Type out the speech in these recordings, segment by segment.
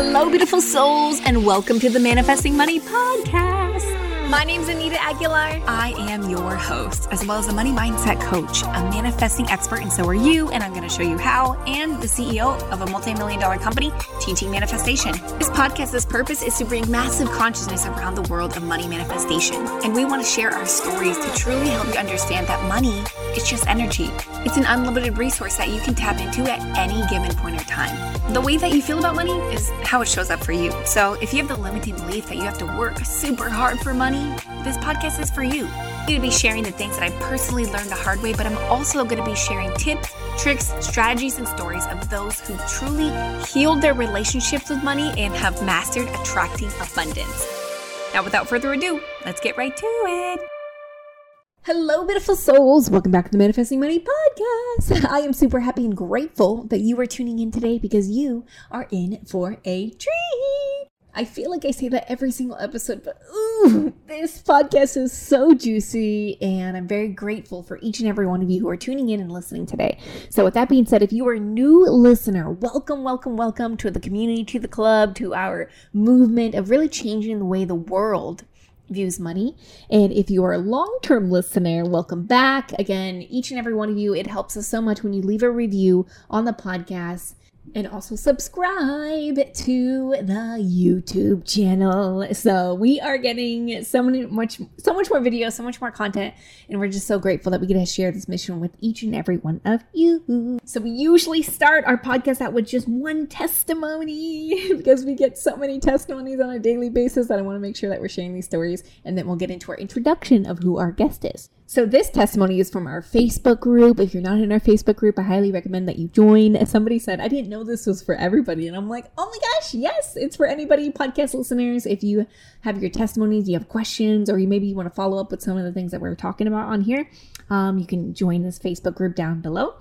Hello, beautiful souls, and welcome to the Manifesting Money Podcast. My name's Anita Aguilar. I am your host, as well as a money mindset coach, a manifesting expert, and so are you. And I'm going to show you how, and the CEO of a multi million dollar company teaching manifestation. This podcast's purpose is to bring massive consciousness around the world of money manifestation. And we want to share our stories to truly help you understand that money is just energy. It's an unlimited resource that you can tap into at any given point or time. The way that you feel about money is how it shows up for you. So if you have the limiting belief that you have to work super hard for money, this podcast is for you. I'm going to be sharing the things that I personally learned the hard way, but I'm also going to be sharing tips, tricks, strategies, and stories of those who truly healed their relationships with money and have mastered attracting abundance. Now, without further ado, let's get right to it. Hello, beautiful souls. Welcome back to the Manifesting Money Podcast. I am super happy and grateful that you are tuning in today because you are in for a treat. I feel like I say that every single episode, but ooh, this podcast is so juicy, and I'm very grateful for each and every one of you who are tuning in and listening today. So, with that being said, if you are a new listener, welcome, welcome, welcome to the community, to the club, to our movement of really changing the way the world views money. And if you are a long term listener, welcome back. Again, each and every one of you, it helps us so much when you leave a review on the podcast and also subscribe to the YouTube channel. So we are getting so many much so much more videos, so much more content, and we're just so grateful that we get to share this mission with each and every one of you. So we usually start our podcast out with just one testimony because we get so many testimonies on a daily basis that I want to make sure that we're sharing these stories and then we'll get into our introduction of who our guest is. So this testimony is from our Facebook group. If you're not in our Facebook group, I highly recommend that you join. Somebody said, I didn't know this was for everybody. And I'm like, oh my gosh, yes, it's for anybody, podcast listeners. If you have your testimonies, you have questions, or you maybe you want to follow up with some of the things that we're talking about on here, um, you can join this Facebook group down below.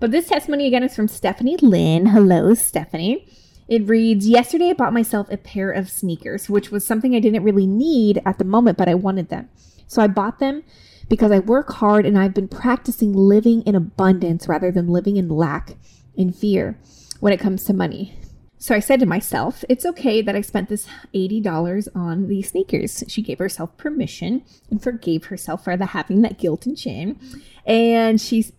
But this testimony again is from Stephanie Lynn. Hello, Stephanie. It reads Yesterday, I bought myself a pair of sneakers, which was something I didn't really need at the moment, but I wanted them. So I bought them because I work hard and I've been practicing living in abundance rather than living in lack and fear when it comes to money. So I said to myself, it's okay that I spent this $80 on these sneakers. She gave herself permission and forgave herself for the having that guilt and shame. And she's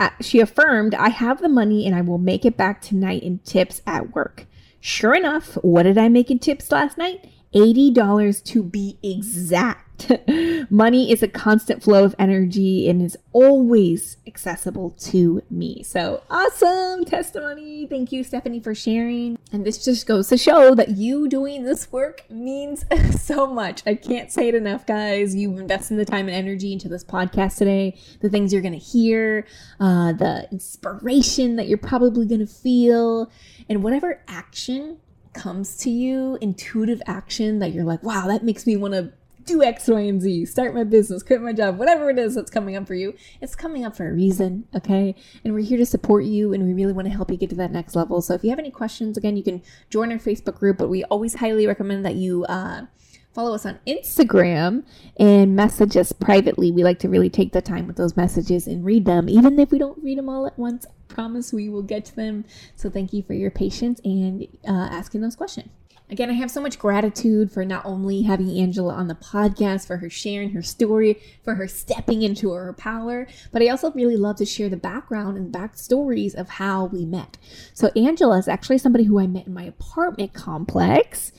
uh, she affirmed, I have the money and I will make it back tonight in tips at work. Sure enough, what did I make in tips last night? $80 to be exact. Money is a constant flow of energy and is always accessible to me. So awesome testimony. Thank you, Stephanie, for sharing. And this just goes to show that you doing this work means so much. I can't say it enough, guys. You've invested the time and energy into this podcast today, the things you're going to hear, uh, the inspiration that you're probably going to feel, and whatever action comes to you, intuitive action that you're like, wow, that makes me want to do X, Y, and Z, start my business, quit my job, whatever it is that's coming up for you, it's coming up for a reason, okay? And we're here to support you and we really want to help you get to that next level. So if you have any questions, again, you can join our Facebook group, but we always highly recommend that you uh, follow us on Instagram and message us privately. We like to really take the time with those messages and read them, even if we don't read them all at once. I promise we will get to them. So thank you for your patience and uh, asking those questions. Again, I have so much gratitude for not only having Angela on the podcast, for her sharing her story, for her stepping into her power, but I also really love to share the background and backstories of how we met. So, Angela is actually somebody who I met in my apartment complex.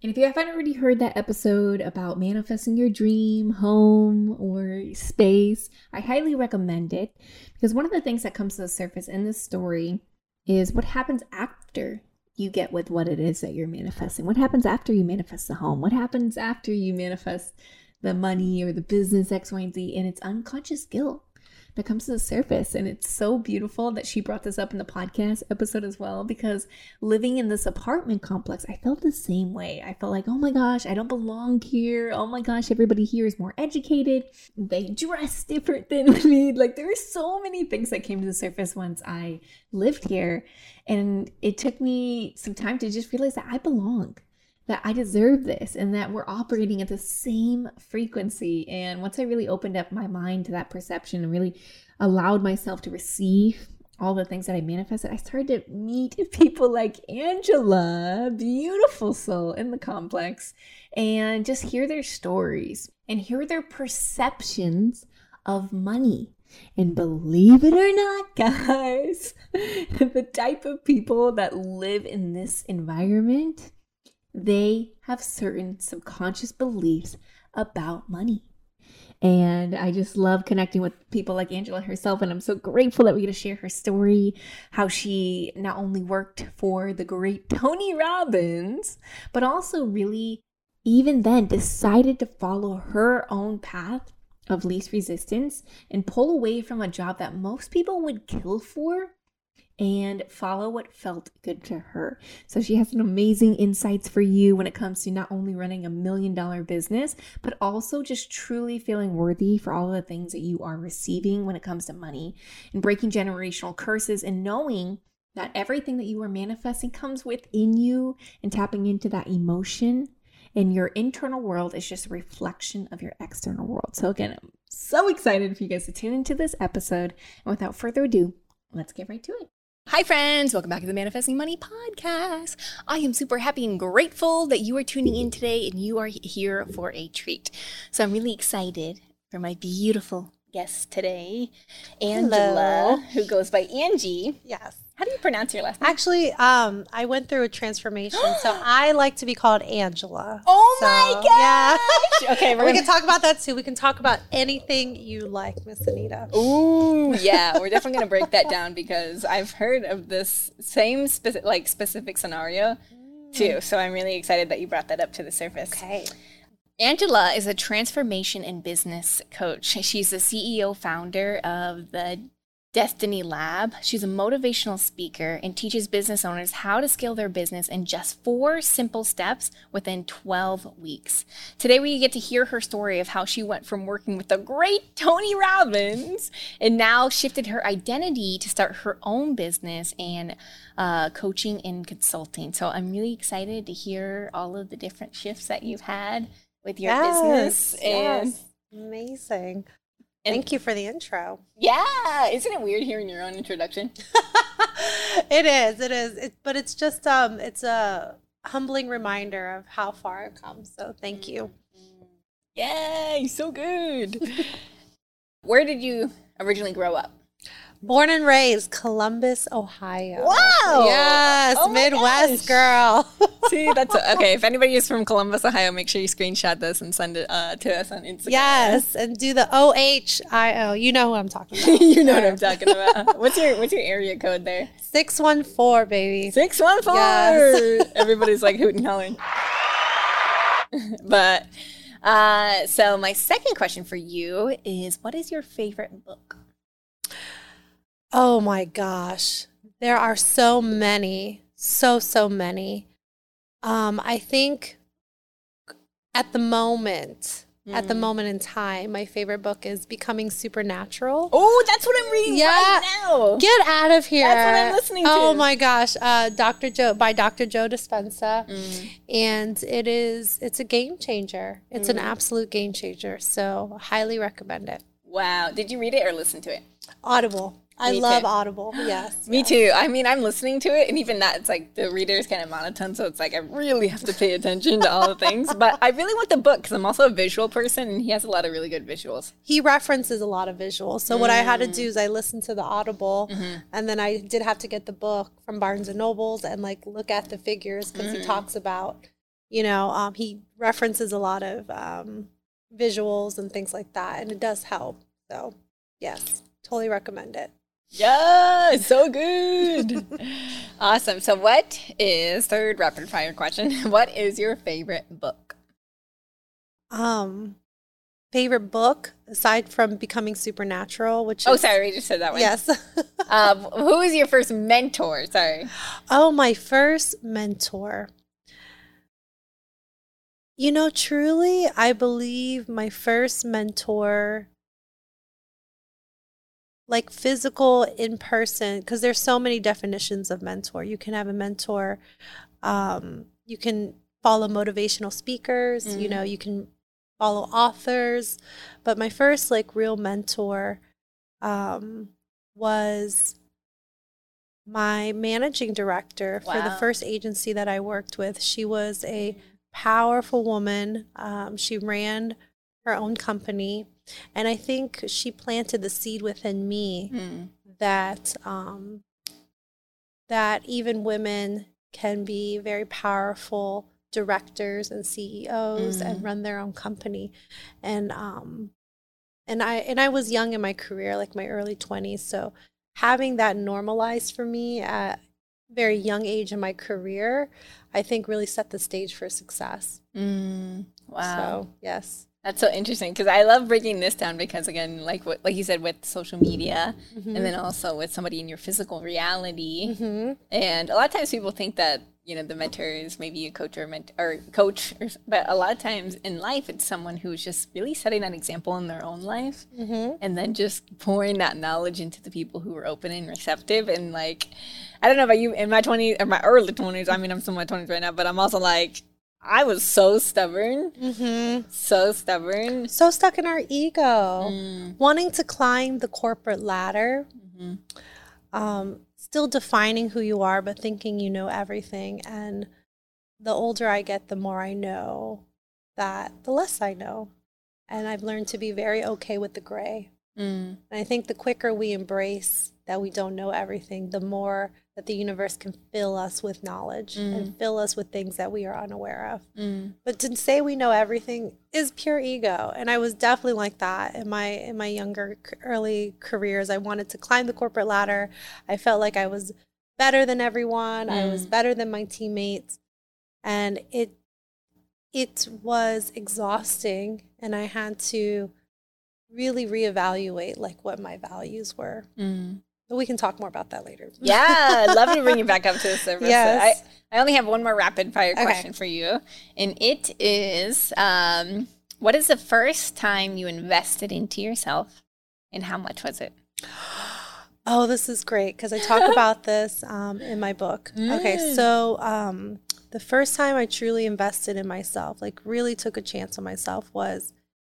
And if you haven't already heard that episode about manifesting your dream home or space, I highly recommend it because one of the things that comes to the surface in this story is what happens after you get with what it is that you're manifesting. What happens after you manifest the home? What happens after you manifest the money or the business X, Y, and Z? And it's unconscious guilt that comes to the surface. And it's so beautiful that she brought this up in the podcast episode as well, because living in this apartment complex, I felt the same way. I felt like, oh my gosh, I don't belong here. Oh my gosh, everybody here is more educated. They dress different than me. Like there were so many things that came to the surface once I lived here. And it took me some time to just realize that I belong that I deserve this and that we're operating at the same frequency. And once I really opened up my mind to that perception and really allowed myself to receive all the things that I manifested, I started to meet people like Angela, beautiful soul in the complex, and just hear their stories and hear their perceptions of money. And believe it or not, guys, the type of people that live in this environment, they have certain subconscious beliefs about money. And I just love connecting with people like Angela herself. And I'm so grateful that we get to share her story, how she not only worked for the great Tony Robbins, but also really, even then, decided to follow her own path of least resistance and pull away from a job that most people would kill for and follow what felt good to her. So she has some amazing insights for you when it comes to not only running a million dollar business, but also just truly feeling worthy for all the things that you are receiving when it comes to money and breaking generational curses and knowing that everything that you are manifesting comes within you and tapping into that emotion and your internal world is just a reflection of your external world. So again, I'm so excited for you guys to tune into this episode. And without further ado, let's get right to it. Hi, friends. Welcome back to the Manifesting Money Podcast. I am super happy and grateful that you are tuning in today and you are here for a treat. So I'm really excited for my beautiful guest today, Angela, Hello. who goes by Angie. Yes. How do you pronounce your last name? Actually, um, I went through a transformation, so I like to be called Angela. Oh so, my gosh! Yeah. okay, we gonna... can talk about that too. We can talk about anything you like, Miss Anita. Ooh, yeah, we're definitely gonna break that down because I've heard of this same specific, like specific scenario too. So I'm really excited that you brought that up to the surface. Okay. Angela is a transformation and business coach. She's the CEO founder of the Destiny Lab. She's a motivational speaker and teaches business owners how to scale their business in just four simple steps within 12 weeks. Today, we get to hear her story of how she went from working with the great Tony Robbins and now shifted her identity to start her own business and uh, coaching and consulting. So, I'm really excited to hear all of the different shifts that you've had with your yes, business. And yes. amazing. And Thank you for the intro. Yeah, isn't it weird hearing your own introduction? it is. It is. It, but it's just um, it's a humbling reminder of how far I've come. So thank you. Yay! So good. Where did you originally grow up? Born and raised Columbus, Ohio. Wow. Yes, oh Midwest girl. See, that's a, okay. If anybody is from Columbus, Ohio, make sure you screenshot this and send it uh, to us on Instagram. Yes, and do the O H I O. You know who I'm talking about. you know what I'm talking about. what's your What's your area code there? Six one four, baby. Six one four. Yes. Everybody's like hooting and hollering. but uh, so my second question for you is, what is your favorite book? Oh my gosh. There are so many, so, so many. Um, I think at the moment, mm. at the mm. moment in time, my favorite book is Becoming Supernatural. Oh, that's what I'm reading yeah. right now. Get out of here. That's what I'm listening to. Oh my gosh. Uh, Dr. Joe by Dr. Joe Dispenza. Mm. And it is it's a game changer. It's mm. an absolute game changer. So highly recommend it. Wow. Did you read it or listen to it? Audible. I Me love too. Audible. Yes. Me yes. too. I mean, I'm listening to it, and even that, it's like the reader is kind of monotone, so it's like I really have to pay attention to all the things. But I really want the book because I'm also a visual person, and he has a lot of really good visuals. He references a lot of visuals. So mm. what I had to do is I listened to the Audible, mm-hmm. and then I did have to get the book from Barnes and Nobles and like look at the figures because mm. he talks about, you know, um, he references a lot of um, visuals and things like that, and it does help. So yes, totally recommend it. Yeah, so good. awesome. So, what is third rapid fire question? What is your favorite book? Um, favorite book aside from becoming supernatural, which oh, sorry, we just said that one. Yes. um, who was your first mentor? Sorry. Oh, my first mentor. You know, truly, I believe my first mentor like physical in person because there's so many definitions of mentor you can have a mentor um, you can follow motivational speakers mm-hmm. you know you can follow authors but my first like real mentor um, was my managing director for the first agency that I worked with. She was a powerful woman. Um, she ran her own company. And I think she planted the seed within me Mm. that um, that even women can be very powerful directors and CEOs and Mm. run their own company. And um, and I and I was young in my career, like my early twenties. So having that normalized for me at a very young age in my career, I think really set the stage for success. Mm. Wow. So yes. That's so interesting because I love breaking this down because again, like what like you said with social media, and then also with somebody in your physical reality, hmm and a lot of times people think that you know the mentor is maybe a coach or ment- or coach, or, but a lot of times in life it's someone who's just really setting an example in their own life, hmm and then just pouring that knowledge into the people who are open and receptive, and like I don't know about you in my twenties or my early twenties. I mean, I'm still in my twenties right now, but I'm also like I was so stubborn, hmm so stubborn. So stuck in our ego. Mm. wanting to climb the corporate ladder, Mhm. um, still defining who you are, but thinking you know everything. And the older I get, the more I know that the less I know. And I've learned to be very okay with the gray. Mm. And I think the quicker we embrace that we don't know everything, the more that the universe can fill us with knowledge and fill us with things that we are unaware of. Mm. But to say we know everything is pure ego, and I was definitely like that in my in my younger early careers. I wanted to climb the corporate ladder. I felt like I was better than everyone. I was Mm. better than my teammates, and it it was exhausting, and I had to really reevaluate like what my values were. Mm. But we can talk more about that later. Yeah, I'd love to bring you back up to the surface. Yes. I, I only have one more rapid fire Okay. question for you. And it is um, what is the first time you invested into yourself and how much was it? Oh, this is great because I talk about this um, in my book. Okay, Mm. so um, the first time I truly invested in myself, like really took a chance on myself, was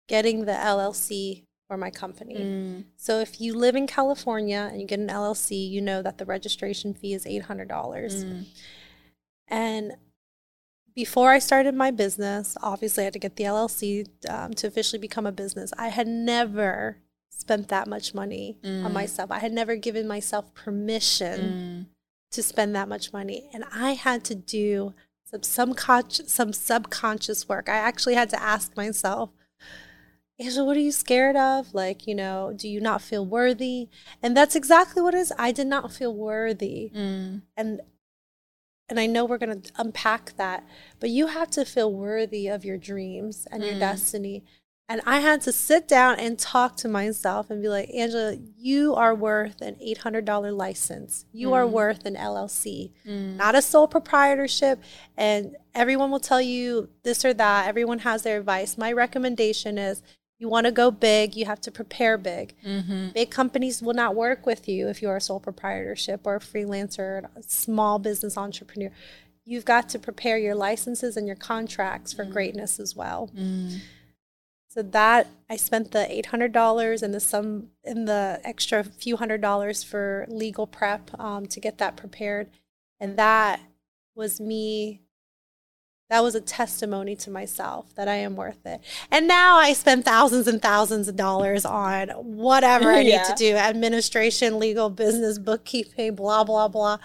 getting the LLC for my company. Mm. So if you live in California and you get an LLC, you know that the registration fee is eight hundred dollars. Mm. And before I started my business, obviously I had to get the LLC um, to officially become a business. I had never spent that much money on Mm. myself. I had never given myself permission Mm. to spend that much money, and I had to do some subconscious, some subconscious work. I actually had to ask myself. Angela, what are you scared of? Like, you know, do you not feel worthy? And that's exactly what it is. I did not feel worthy Mm. and and I know we're going to unpack that, but you have to feel worthy of your dreams and your Mm. destiny. And I had to sit down and talk to myself and be like, Angela, you are worth an $800 license. You are Mm. worth an LLC, Mm. not a sole proprietorship. And everyone will tell you this or that. Everyone has their advice. My recommendation is you want to go big, you have to prepare big. Mhm. Big companies will not work with you if you're a sole proprietorship or a freelancer, a small business entrepreneur. You've got to prepare your licenses and your contracts for greatness as well. Mm. So that I spent the eight hundred dollars and the some and the extra few hundred dollars for legal prep um, to get that prepared, and that was me. That was a testimony to myself that I am worth it. And now I spend thousands and thousands of dollars on whatever I need to do administration, legal, business, bookkeeping, blah, blah, blah.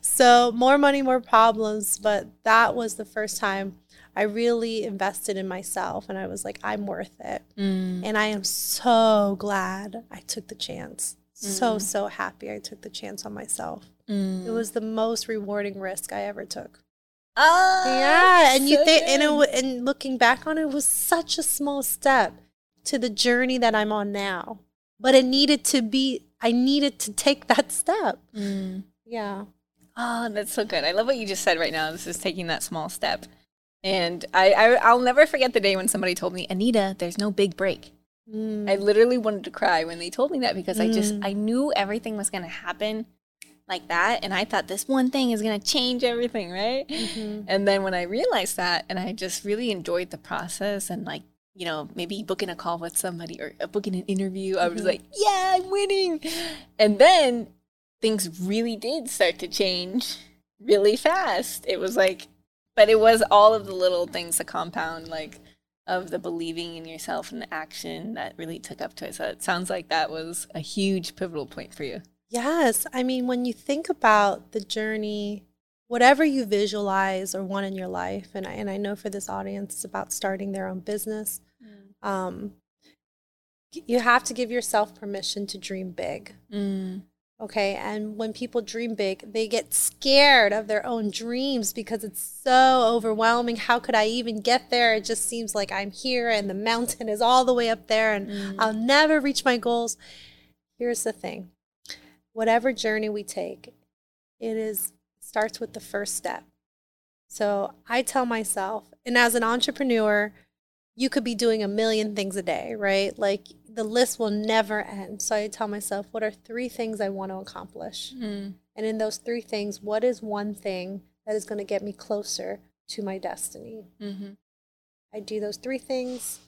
So more money, more problems. But that was the first time I really invested in myself and I was like, I'm worth it. Mm. And I am so glad I took the chance. So, so happy I took the chance on myself. Mm. It was the most rewarding risk I ever took. Ah, Yeah, and you think, and, it, and looking back on it, it was such a small step to the journey that I'm on now. But it needed to be, I needed to take that step. Mm. Yeah. Oh, that's so good. I love what you just said right now. This is taking that small step. And I, I I'll never forget the day when somebody told me, Anita, there's no big break. Mm. I literally wanted to cry when they told me that because I just Mm. I knew everything was gonna happen like that, and I thought this one thing is gonna change everything, right? Mhm. And then when I realized that, and I just really enjoyed the process, and like you know maybe booking a call with somebody or uh, booking an interview, I was Mhm. like, yeah, I'm winning. And then things really did start to change really fast. It was like, but it was all of the little things, the compound, like of the believing in yourself and the action that really took up to it. So it sounds like that was a huge pivotal point for you. Yes. I mean, when you think about the journey, whatever you visualize or want in your life, and I, and I know for this audience, it's about starting their own business. Mm. Um, you have to give yourself permission to dream big. Mm. Okay. And when people dream big, they get scared of their own dreams because it's so overwhelming. How could I even get there? It just seems like I'm here and the mountain is all the way up there and mm. I'll never reach my goals. Here's the thing whatever journey we take, it is starts with the first step. So I tell myself, and as an entrepreneur, you could be doing a million things a day, right? Like the list will never end. So I tell myself, what are three things I want to accomplish? Mm. And in those three things, what is one thing that is going to get me closer to my destiny? Mm-hmm. I do those three things.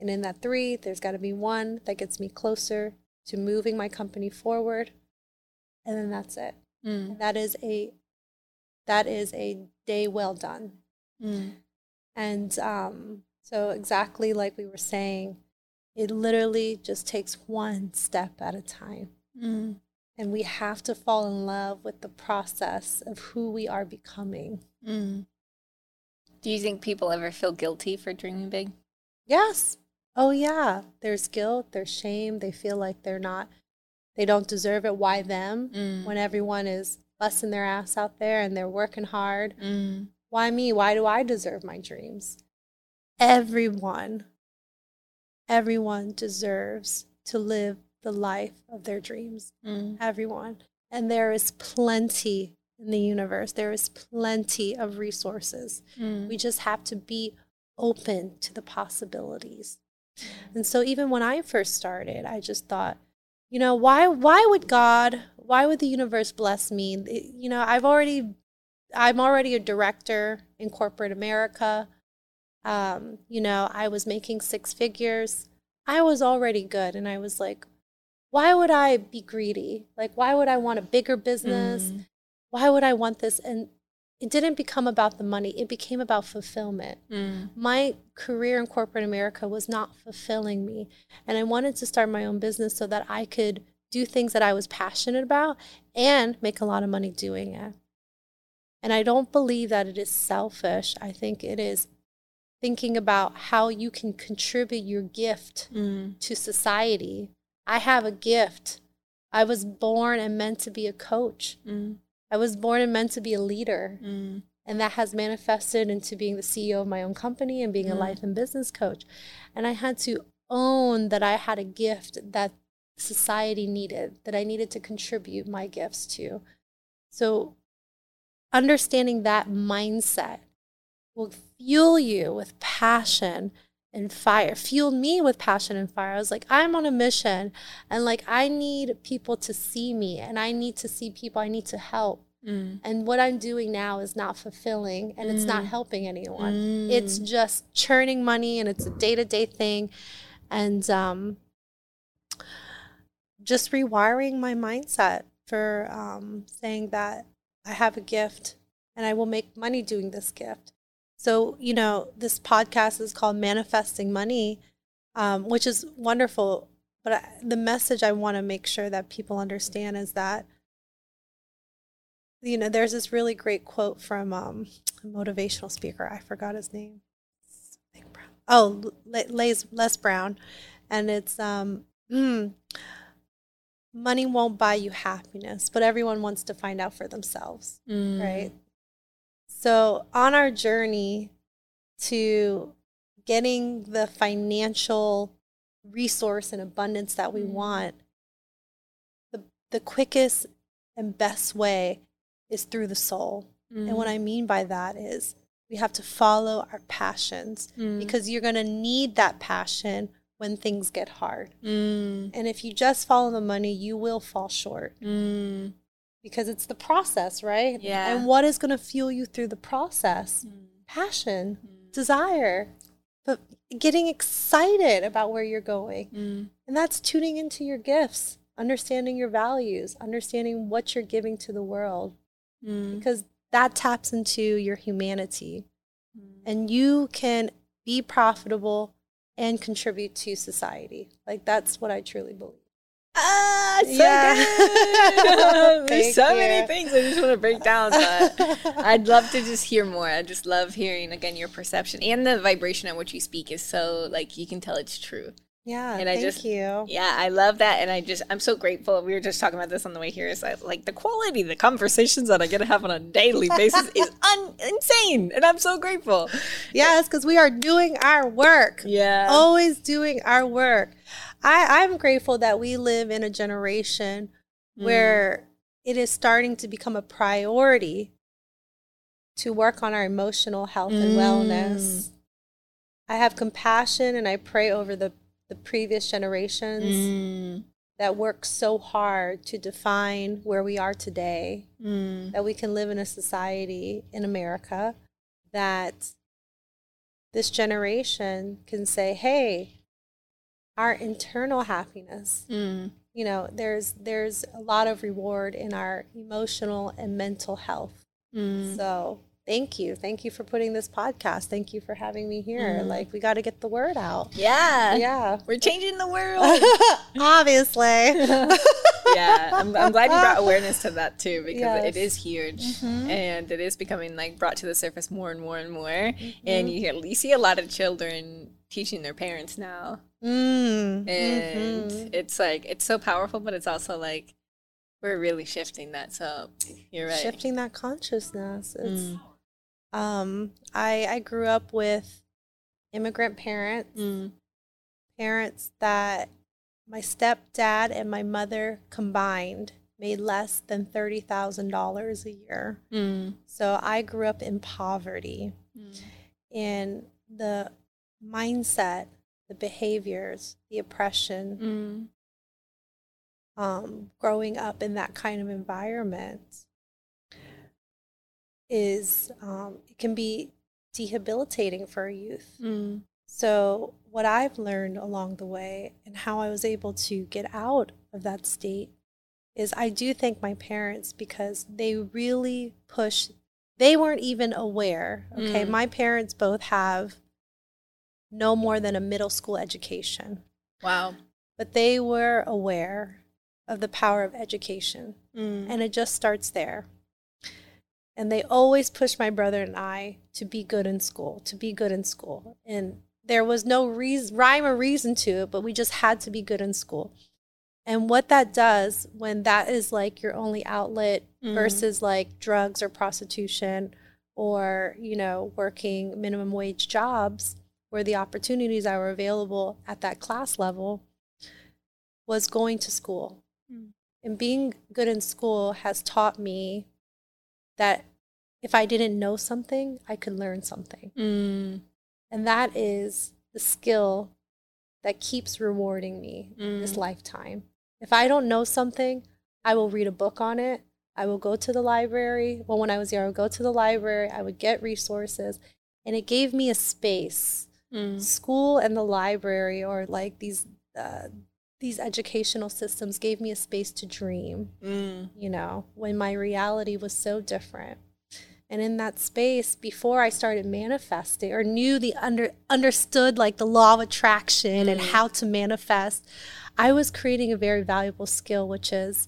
And in that three, there's got to be one that gets me closer to moving my company forward. And then that's it. Mm. That is a that is a day well done. Mm. And um, so exactly like we were saying, it literally just takes one step at a time. Mm. And we have to fall in love with the process of who we are becoming. Mm. Do you think people ever feel guilty for dreaming big? Yes. Oh, yeah. There's guilt, there's shame. They feel like they're not, they don't deserve it. Why them? Mm. When everyone is busting their ass out there and they're working hard. Mm. Why me? Why do I deserve my dreams? Everyone everyone deserves to live the life of their dreams. Mm. Everyone. And there is plenty in the universe, there is plenty of resources. Mm. We just have to be open to the possibilities. And so even when I first started, I just thought, you know, why why would God, why would the universe bless me? You know, I've already I'm already a director in corporate America. Um, you know, I was making six figures. I was already good. And I was like, why would I be greedy? Like, why would I want a bigger business? Mm. Why would I want this? And it didn't become about the money, it became about fulfillment. Mm. My career in corporate America was not fulfilling me. And I wanted to start my own business so that I could do things that I was passionate about and make a lot of money doing it. And I don't believe that it is selfish. I think it is thinking about how you can contribute your gift mm. to society. I have a gift. I was born and meant to be a coach. Mm. I was born and meant to be a leader. Mm. And that has manifested into being the CEO of my own company and being a mm. life and business coach. And I had to own that I had a gift that society needed, that I needed to contribute my gifts to. So, understanding that mindset will fuel you with passion and fire fueled me with passion and fire i was like i'm on a mission and like i need people to see me and i need to see people i need to help mm. and what i'm doing now is not fulfilling and mm. it's not mm. helping anyone mm. it's just churning money and it's a day-to-day thing and um, just rewiring my mindset for um, saying that i have a gift and i will make money doing this gift so, you know, this podcast is called Manifesting Money, um, which is wonderful. But I, the message I want to make sure that people understand is that, you know, there's this really great quote from um, a motivational speaker. I forgot his name. Oh, Les, Les Brown. And it's, um, mm, money won't buy you happiness, but everyone wants to find out for themselves, mm. right? So, on our journey to getting the financial resource and abundance that we mm-hmm. want, the, the quickest and best way is through the soul. Mm. And what mm. I mean by that is we have to follow our passions mm. because you're going to need that passion when things get hard. Mm. And if you just follow the money, you will fall short. Mm because it's the process, right? Yeah. And what is going to fuel you through the process? Mm. Passion, mm. desire, but getting excited about where you're going. Mm. And that's tuning into your gifts, understanding your values, understanding what you're giving to the world, Mm. because that taps into your humanity. Mm. And you can be profitable and contribute to society. Like, that's what I truly believe. Ah, so Yeah. good. There's so many things I just want to break down, but I'd love to just hear more. I just love hearing again your perception and the vibration at which you speak is so like you can tell it's true. yeah, And I thank just- you. Yeah, I love that, and I just I'm so grateful. We were just talking about this on the way here. Is that, like the quality, the conversations that I get to have on a daily basis is un- insane, and I'm so grateful. Yes, because we are doing our work. Yeah. Always doing our work. I, I'm grateful that we live in a generation Mm. where it is starting to become a priority to work on our emotional health and Mm. wellness. I have compassion and I pray over the, the previous generations Mm. that worked so hard to define where we are today, Mm. that we can live in a society in America that this generation can say, hey, our internal happiness Mm. you know there's there's a lot of reward in our emotional and mental health Mm. so thank you thank you for putting this podcast thank you for having me here Mm. like we got to get the word out Yeah. yeah We're changing the world. obviously yeah, I'm, I'm glad you brought awareness to that too because Yes. it is huge Mhm. and it is becoming like brought to the surface more and more and more. And Mm-hmm. you hear, you see a lot of children teaching their parents now, mm. and mhm. it's like it's so powerful, but it's also like we're really shifting that. So you're right. shifting that consciousness it's Mm. um i i grew up with immigrant parents Mm. parents that my stepdad and my mother combined made less than $30,000 a year. Mm. So I grew up in poverty Mm. and the mindset, the behaviors, the oppression, Mm. um, growing up in that kind of environment is, um, it can be debilitating for a youth. Mm. So, what I've learned along the way and how I was able to get out of that state is I do thank my parents because they really pushed, they weren't even aware. Okay. Mm. My parents both have no more than a middle school education, Wow. but they were aware of the power of education. Mm. And it just starts there. And they always pushed my brother and I to be good in school, to be good in school. And there was no reason, rhyme or reason to it, but we just had to be good in school. And what that does when that is like your only outlet Mm. versus like drugs or prostitution or, you know, working minimum wage jobs where the opportunities that were available at that class level was going to school. Mm. And being good in school has taught me that if I didn't know something, I could learn something. Mm. And that is the skill that keeps rewarding me this Mm. lifetime. If I don't know something, I will read a book on it. I will go to the library. Well, when I was young, I would go to the library, I would get resources, and it gave me a space. Mm. School and the library, or like these, uh, these educational systems, gave me a space to dream Mm. you know, when my reality was so different. And in that space, before I started manifesting or knew the under understood like the law of attraction and Mm. how to manifest, I was creating a very valuable skill, which is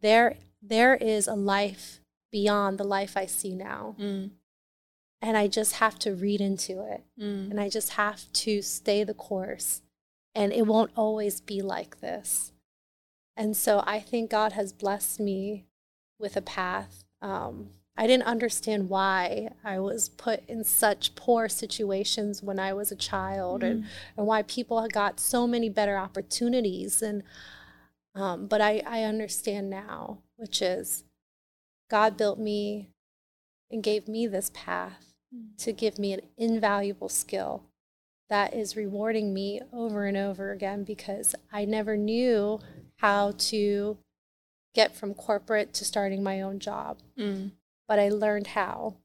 there there is a life beyond the life I see now. Mm. And I just have to read into it. Mm. And I just have to stay the course. And it won't always be like this. And so I think God has blessed me with a path. Um, I didn't understand why I was put in such poor situations when I was a child and, and why people had got so many better opportunities. And um, but I, I understand now, which is God built me and gave me this path to give me an invaluable skill that is rewarding me over and over again because I never knew how to get from corporate to starting my own job, Mm. but I learned how.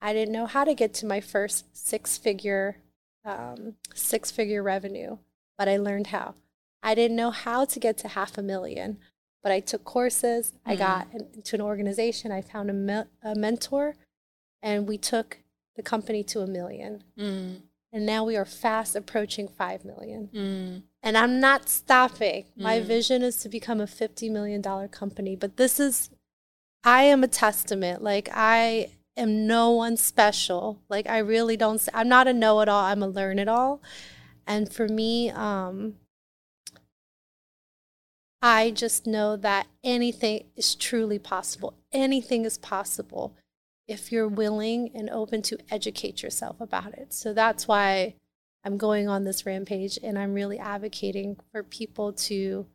I didn't know how to get to my first six figure um, six figure revenue, but I learned how. I didn't know how to get to half a million, but I took courses. Mm. I got into an organization. I found a, me- a, mentor, and we took the company to a million. Mm. And now we are fast approaching 5 million. Mm. And I'm not stopping. My mm. vision is to become a $50 million company. But this is, I am a testament. Like, I am no one special. Like, I really don't, I'm not a know it all, I'm a learn it all. And for me, um, I just know that anything is truly possible. Anything is possible if you're willing and open to educate yourself about it. So that's why I'm going on this rampage and I'm really advocating for people to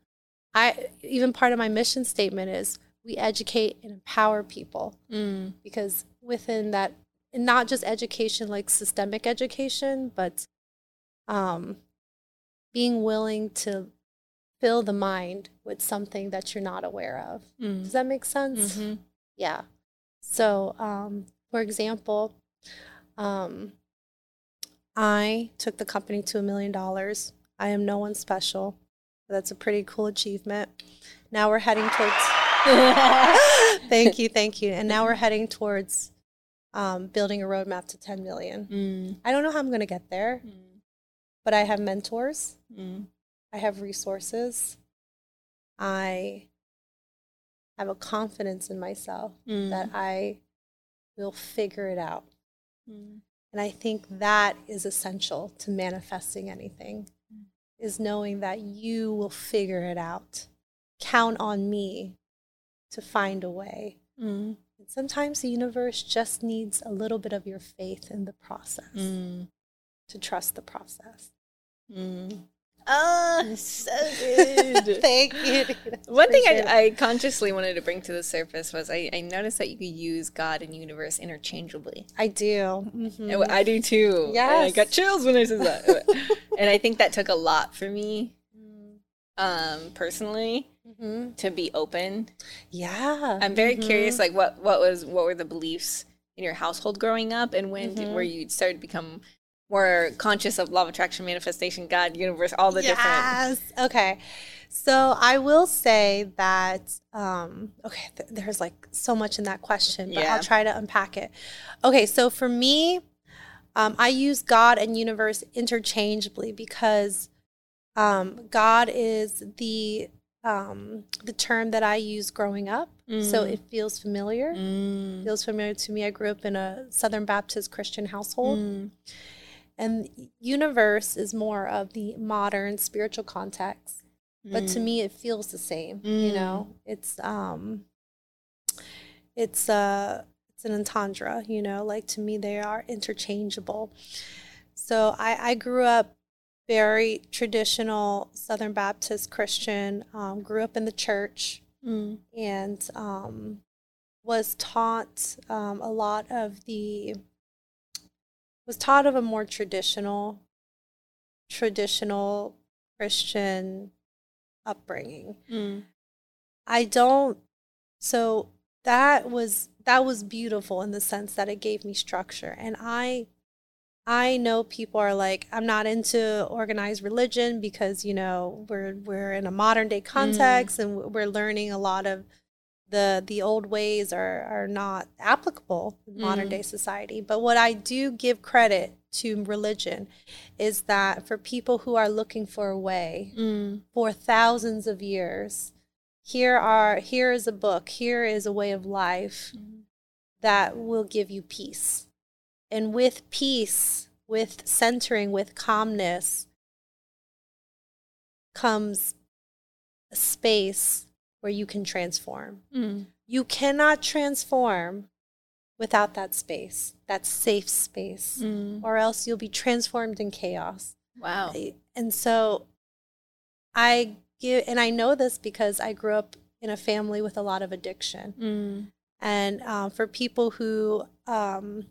I even part of my mission statement is we educate and empower people mm. because within that not just education like systemic education but um, being willing to fill the mind with something that you're not aware of. Mm. Does that make sense? Mm-hmm. Yeah. So, um, for example, um, I took the company to a million dollars. I am no one special. That's a pretty cool achievement. Now we're heading towards. thank you, thank you. And now we're heading towards um, building a roadmap to 10 million. Mm. I don't know how I'm going to get there, mm. but I have mentors. Mm. I have resources. I have a confidence in myself mm. that I will figure it out. Mm. And I think that is essential to manifesting anything mm. is knowing that you will figure it out. Count on me to find a way. Mm. And sometimes the universe just needs a little bit of your faith in the process mm. to trust the process. Mm. Oh, so good. Thank you. One thing I, I, consciously wanted to bring to the surface was I, I, noticed that you could use God and universe interchangeably. I do. Mm-hmm. I do too. Yeah. I got chills when I said that. and I think that took a lot for me mm. um, personally. Mm-hmm. To be open, yeah. I'm very mm-hmm. curious. Like, what what was what were the beliefs in your household growing up, and when did, where you started to become more conscious of law of attraction, manifestation, God, universe, all the yes. different. Yes. Okay. So I will say that um, okay, th- there's like so much in that question, but yeah. I'll try to unpack it. Okay, so for me, um, I use God and universe interchangeably because um, God is the um, the term that I use growing up, mm. so it feels familiar. Mm. Feels familiar to me. I grew up in a Southern Baptist Christian household. Mm and universe is more of the modern spiritual context mm. but to mm. me it feels the same mm. you know it's um it's uh it's an entendre you know like to me they are interchangeable so i i grew up very traditional southern baptist christian um, grew up in the church mm. and um, was taught um, a lot of the was taught of a more traditional, traditional Christian upbringing. Mm. I don't. So that was that was beautiful in the sense that it gave me structure, and I I know people are like, I'm not into organized religion because you know we're we're in a modern day context mm. and we're learning a lot of the the old ways are are not applicable in mm. modern day society. But what I do give credit to religion is that for people who are looking for a way mm. for thousands of years, here are here is a book, here is a way of life mm. that will give you peace. And with peace, with centering, with calmness comes a space where you can transform. Mm. You cannot transform without that space, that safe space, mm. or else you'll be transformed in chaos. Wow. And so I give, and I know this because I grew up in a family with a lot of addiction. Mm. And um, for people who um,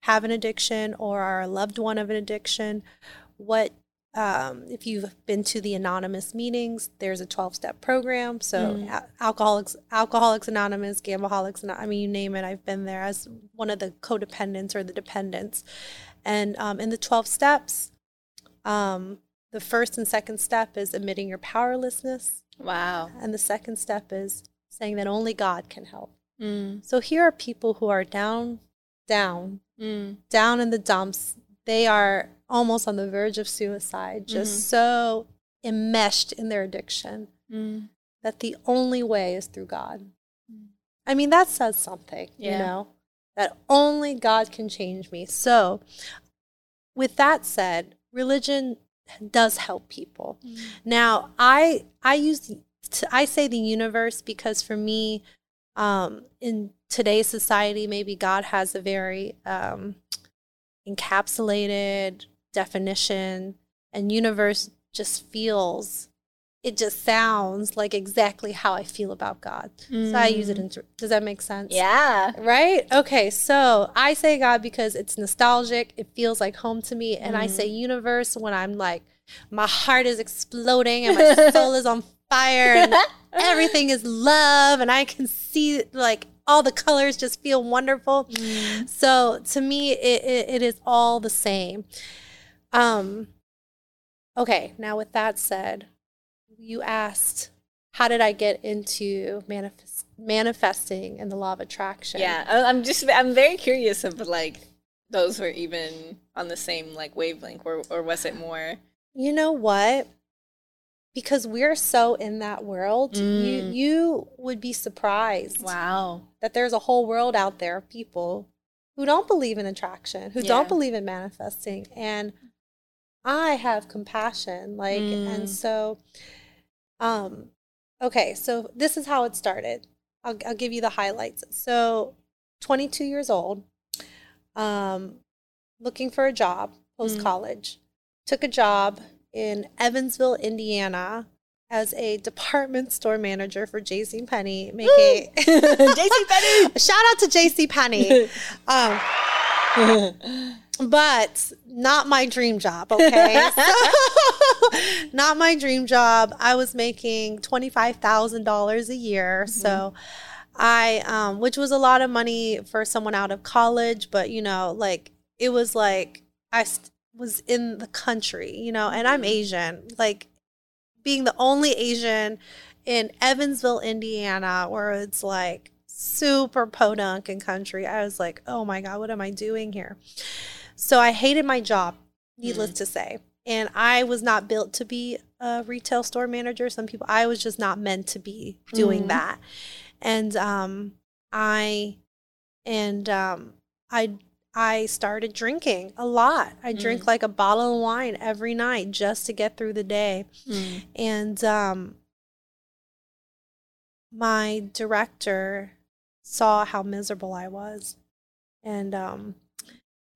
have an addiction or are a loved one of an addiction, what um, if you've been to the anonymous meetings, there's a 12 step program. So mm. a- alcoholics, alcoholics anonymous, gambleholics, I mean, you name it. I've been there as one of the codependents or the dependents. And um, in the 12 steps, um, the first and second step is admitting your powerlessness. Wow. And the second step is saying that only God can help. Mm. So here are people who are down, down, Mm. down in the dumps. They are almost on the verge of suicide, just Mhm. so enmeshed in their addiction Mm. that the only way is through God. Mm. I mean, that says something, you know, that only God can change me. So, with that said, religion does help people. Mm. Now, I I use I say the universe because for me, um, in today's society, maybe God has a very um, encapsulated definition, and universe just feels. It just sounds like exactly how I feel about God. So I use it in. Does that make sense? Yeah. Right? Okay, so I say God because it's nostalgic. It feels like home to me. And I say universe when I'm like, my heart is exploding and my soul is on fire and everything is love and I can see like all the colors just feel wonderful. Mm. So to me, it, it, it is all the same. Um, okay, now with that said, you asked, how did I get into manifest, manifesting and the law of attraction? Yeah. I'm just I'm very curious of like those were even on the same like wavelength or or was it more You know what? Because we're so in that world, you Mm. you would be surprised wow. that there's a whole world out there of people who don't believe in attraction, who Yeah. don't believe in manifesting. And I have compassion. Like, Mm. and so, um, okay, so this is how it started. I'll, I'll give you the highlights. So, 22 years old, um, looking for a job post college, took a job in Evansville, Indiana. As a department store manager for J.C. Penney, making JC Penney. Shout out to JC Penney. Um, but not my dream job, okay? So, not my dream job. I was making $25,000 a year. So I, um, which was a lot of money for someone out of college, but you know, like it was like I st- was in the country, you know, and I'm Asian. Like being the only Asian in Evansville, Indiana, where it's like super podunk and country. I was like, oh my God, what am I doing here? So I hated my job, needless to say. And I was not built to be a retail store manager. Some people, I was just not meant to be doing Mhm. that. And um, I, and um, I, I started drinking a lot. I drink like a bottle of wine every night just to get through the day Mm. and um, my director saw how miserable I was, and um,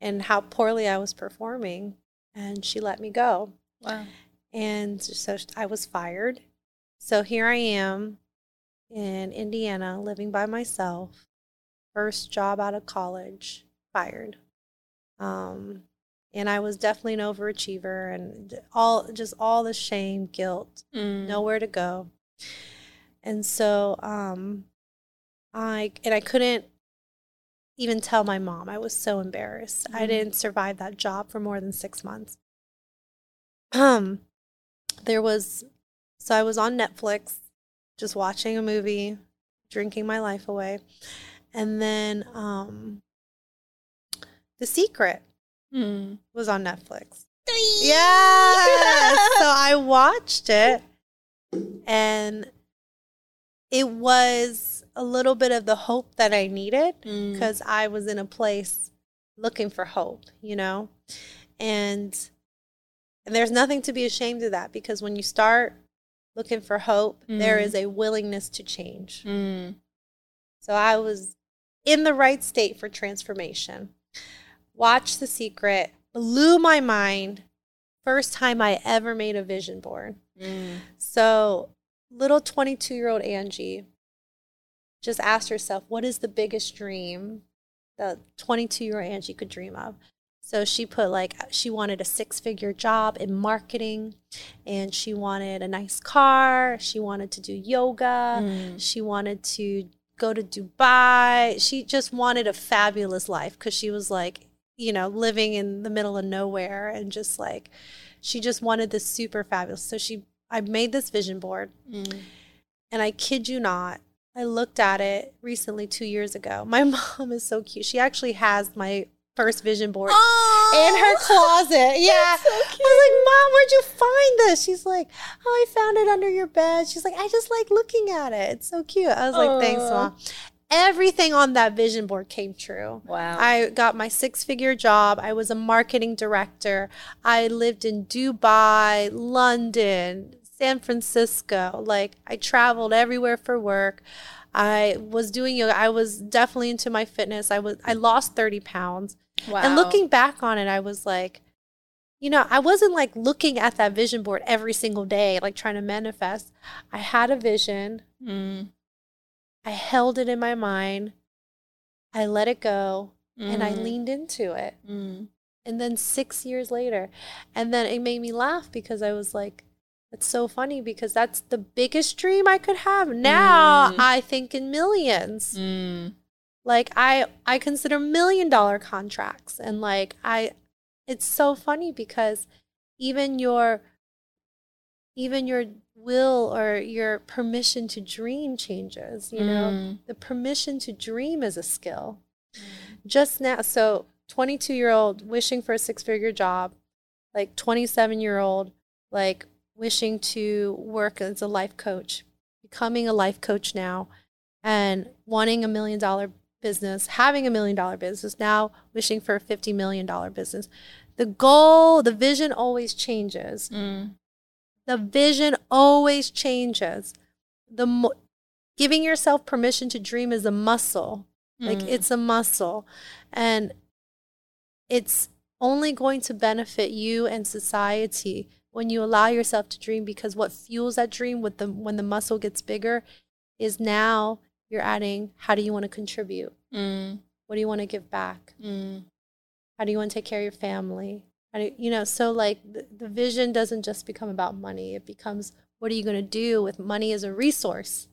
and how poorly I was performing, and she let me go. Wow. And so I was fired. So here I am in Indiana, living by myself. First job out of college, fired. Um, and I was definitely an overachiever, and all just all the shame, guilt, Mm. nowhere to go. And so um I and I couldn't even tell my mom. I was so embarrassed. I Mhm. didn't survive that job for more than 6 months. Um there was so I was on Netflix just watching a movie, drinking my life away. And then um The Secret Mm. was on Netflix. Yeah. so I watched it and it was a little bit of the hope that I needed Mm. because I was in a place looking for hope, you know? And and there's nothing to be ashamed of that because when you start looking for hope, there Mm. is a willingness to change. Mm. So I was in the right state for transformation. Watched The Secret, blew my mind. First time I ever made a vision board. Mm. So, little 22 year old Angie just asked herself, what is the biggest dream that 22 year old Angie could dream of? So, she put like, she wanted a six figure job in marketing and she wanted a nice car. She wanted to do yoga. Mm. She wanted to go to Dubai. She just wanted a fabulous life because she was like, you know, living in the middle of nowhere and just like she just wanted this super fabulous. So she I made this vision board. Mm. And I kid you not, I looked at it recently 2 years ago. My mom is so cute. She actually has my first vision board oh, in her closet. Yeah. So I was like, Mom, where'd you find this? She's like, Oh, I found it under your bed. She's like, I just like looking at it. It's so cute. I was like, Thanks, Mom everything on that vision board came true. Wow. I got my six figure job. I was a marketing director. I lived in Dubai, London, San Francisco. Like I traveled everywhere for work. I was doing yoga. I was definitely into my fitness. I was I lost 30 pounds. Wow. And looking back on it, I was like, you know, I wasn't like looking at that vision board every single day, like trying to manifest. I had a vision. Mm. I held it in my mind. I let it go mm. and I mm. leaned into it. Mm. And then six years later, and then it made me laugh because I was like, it's so funny because that's the biggest dream I could have. Now mm. I think in millions. Mm. Like I I consider million dollar contracts and like I it's so funny because even your even your will or your permission to dream changes. You know, mm. the permission to dream is a skill. Mm. Just now, so 22 year old wishing for a six figure job, like 27 year old, like wishing to work as a life coach, becoming a life coach now, and wanting a million dollar business, having a million dollar business, now wishing for a $50 million business. The goal, the vision always changes. Mm. The vision always changes. The mo- giving yourself permission to dream is a muscle. Mm. Like it's a muscle. And it's only going to benefit you and society when you allow yourself to dream because what fuels that dream with the when the muscle gets bigger is now you're adding how do you want to contribute? Mm. What do you want to give back? Mm. How do you want to take care of your family? you know so like the, the vision doesn't just become about money it becomes what are you going to do with money as a resource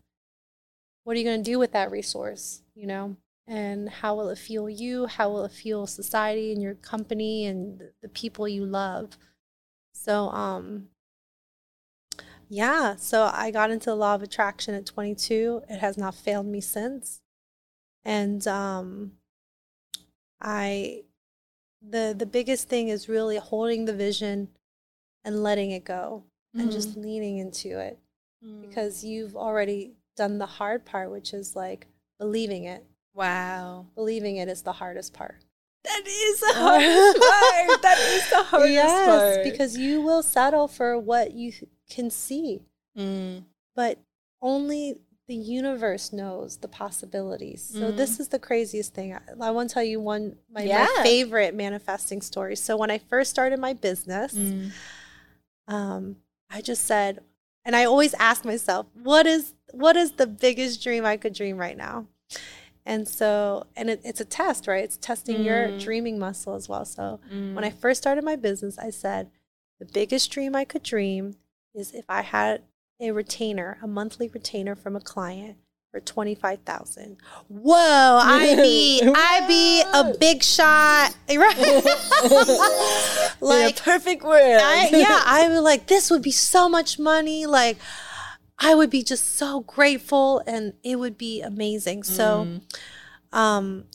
what are you going to do with that resource you know and how will it fuel you how will it fuel society and your company and the people you love so um yeah so i got into the law of attraction at 22 it has not failed me since and um i the the biggest thing is really holding the vision and letting it go mm-hmm. and just mm-hmm. leaning into it mm. because you've already done the hard part which is like believing it wow believing it is the hardest part that is the hardest part that is the hardest yes, part because you will settle for what you can see mm. but only the universe knows the possibilities. So mm-hmm. this is the craziest thing. I, I, want to tell you one my, yeah. my, favorite manifesting story. So when I first started my business, mm. um, I just said, and I always ask myself, what is what is the biggest dream I could dream right now? And so, and it, it's a test, right? It's testing mm. your dreaming muscle as well. So mm. when I first started my business, I said, the biggest dream I could dream is if I had a retainer, a monthly retainer from a client for twenty five thousand. Whoa, I be I be a big shot, right? like perfect world. I, yeah, I was like, this would be so much money. Like, I would be just so grateful, and it would be amazing. So, mm. um,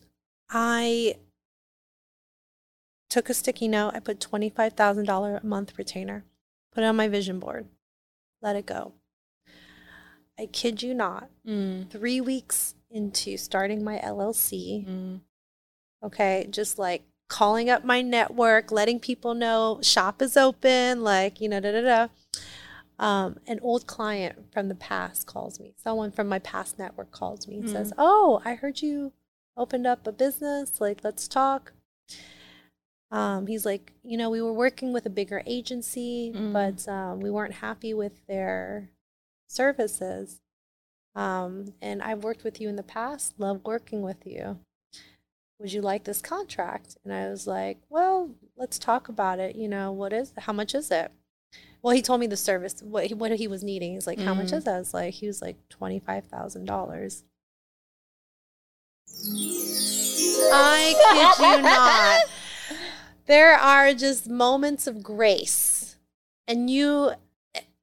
I took a sticky note. I put twenty five thousand dollar a month retainer, put it on my vision board let it go. I kid you not. Mm. Three weeks into starting my LLC, mm. okay, just like calling up my network, letting people know shop is open, like, you know, da da da. Um, an old client from the past calls me. Someone from my past network calls me and mm. says, Oh, I heard you opened up a business. Like, let's talk. Um, he's like, you know, we were working with a bigger agency, mm. but um, we weren't happy with their services. Um, and I've worked with you in the past, love working with you. Would you like this contract? And I was like, well, let's talk about it. You know, what is, how much is it? Well, he told me the service, what he, what he was needing. He's like, how much mm. is that? I was like, he was like $25,000. I kid you not. there are just moments of grace. And you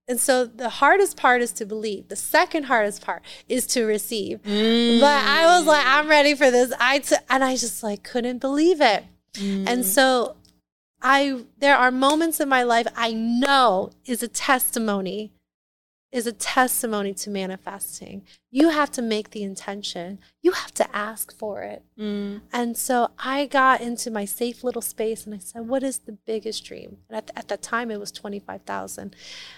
and so the hardest part is to believe. The second hardest part is to receive. Mm. But I was like, I'm ready for this. I t- and I just like couldn't believe it. Mm. And so I there are moments in my life I know is a testimony is a testimony to manifesting. You have to make the intention. You have to ask for it. Mm. And so I got into my safe little space and I said, "What is the biggest dream?" And at, at that time, it was twenty five thousand.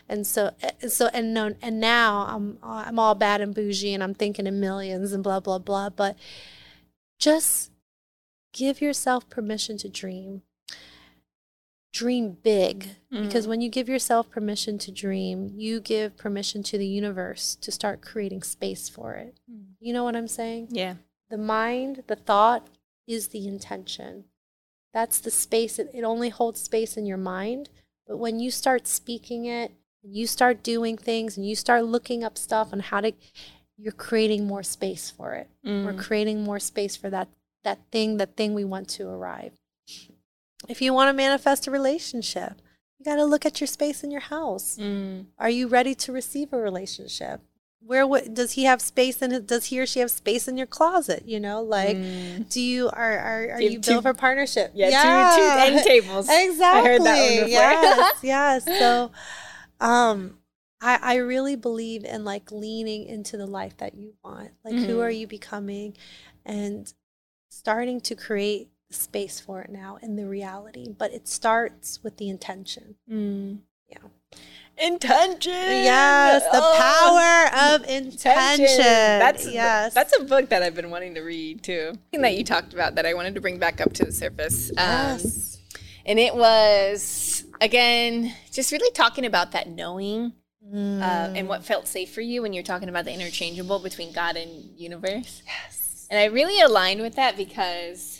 And so, so and no, and now I'm I'm all bad and bougie, and I'm thinking in millions and blah blah blah. But just give yourself permission to dream dream big mm-hmm. because when you give yourself permission to dream, you give permission to the universe to start creating space for it. Mm. You know what I'm saying? Yeah. The mind, the thought is the intention. That's the space. It, it only holds space in your mind. But when you start speaking it, and you start doing things, and you start looking up stuff on how to, you're creating more space for it. Mm. We're creating more space for that that thing, that thing we want to arrive. If you want to manifest a relationship, you got to look at your space in your house. Mm. Are you ready to receive a relationship? Where what, does he have space in? Does he or she have space in your closet? You know, like, mm. do you are are, are you, you built for partnership? Yeah, yeah. Two, two end tables. Exactly. I heard that one before. Yes, yes. So, um, I I really believe in like leaning into the life that you want. Like, mm-hmm. who are you becoming, and starting to create space for it now in the reality, but it starts with the intention. Mm. Yeah. Intention. Yes, the oh, power of intention. intention. That's yes. That's a book that I've been wanting to read too. That you talked about that I wanted to bring back up to the surface. Um, yes. And it was again just really talking about that knowing mm. uh, and what felt safe for you when you're talking about the interchangeable between God and universe. Yes. And I really aligned with that because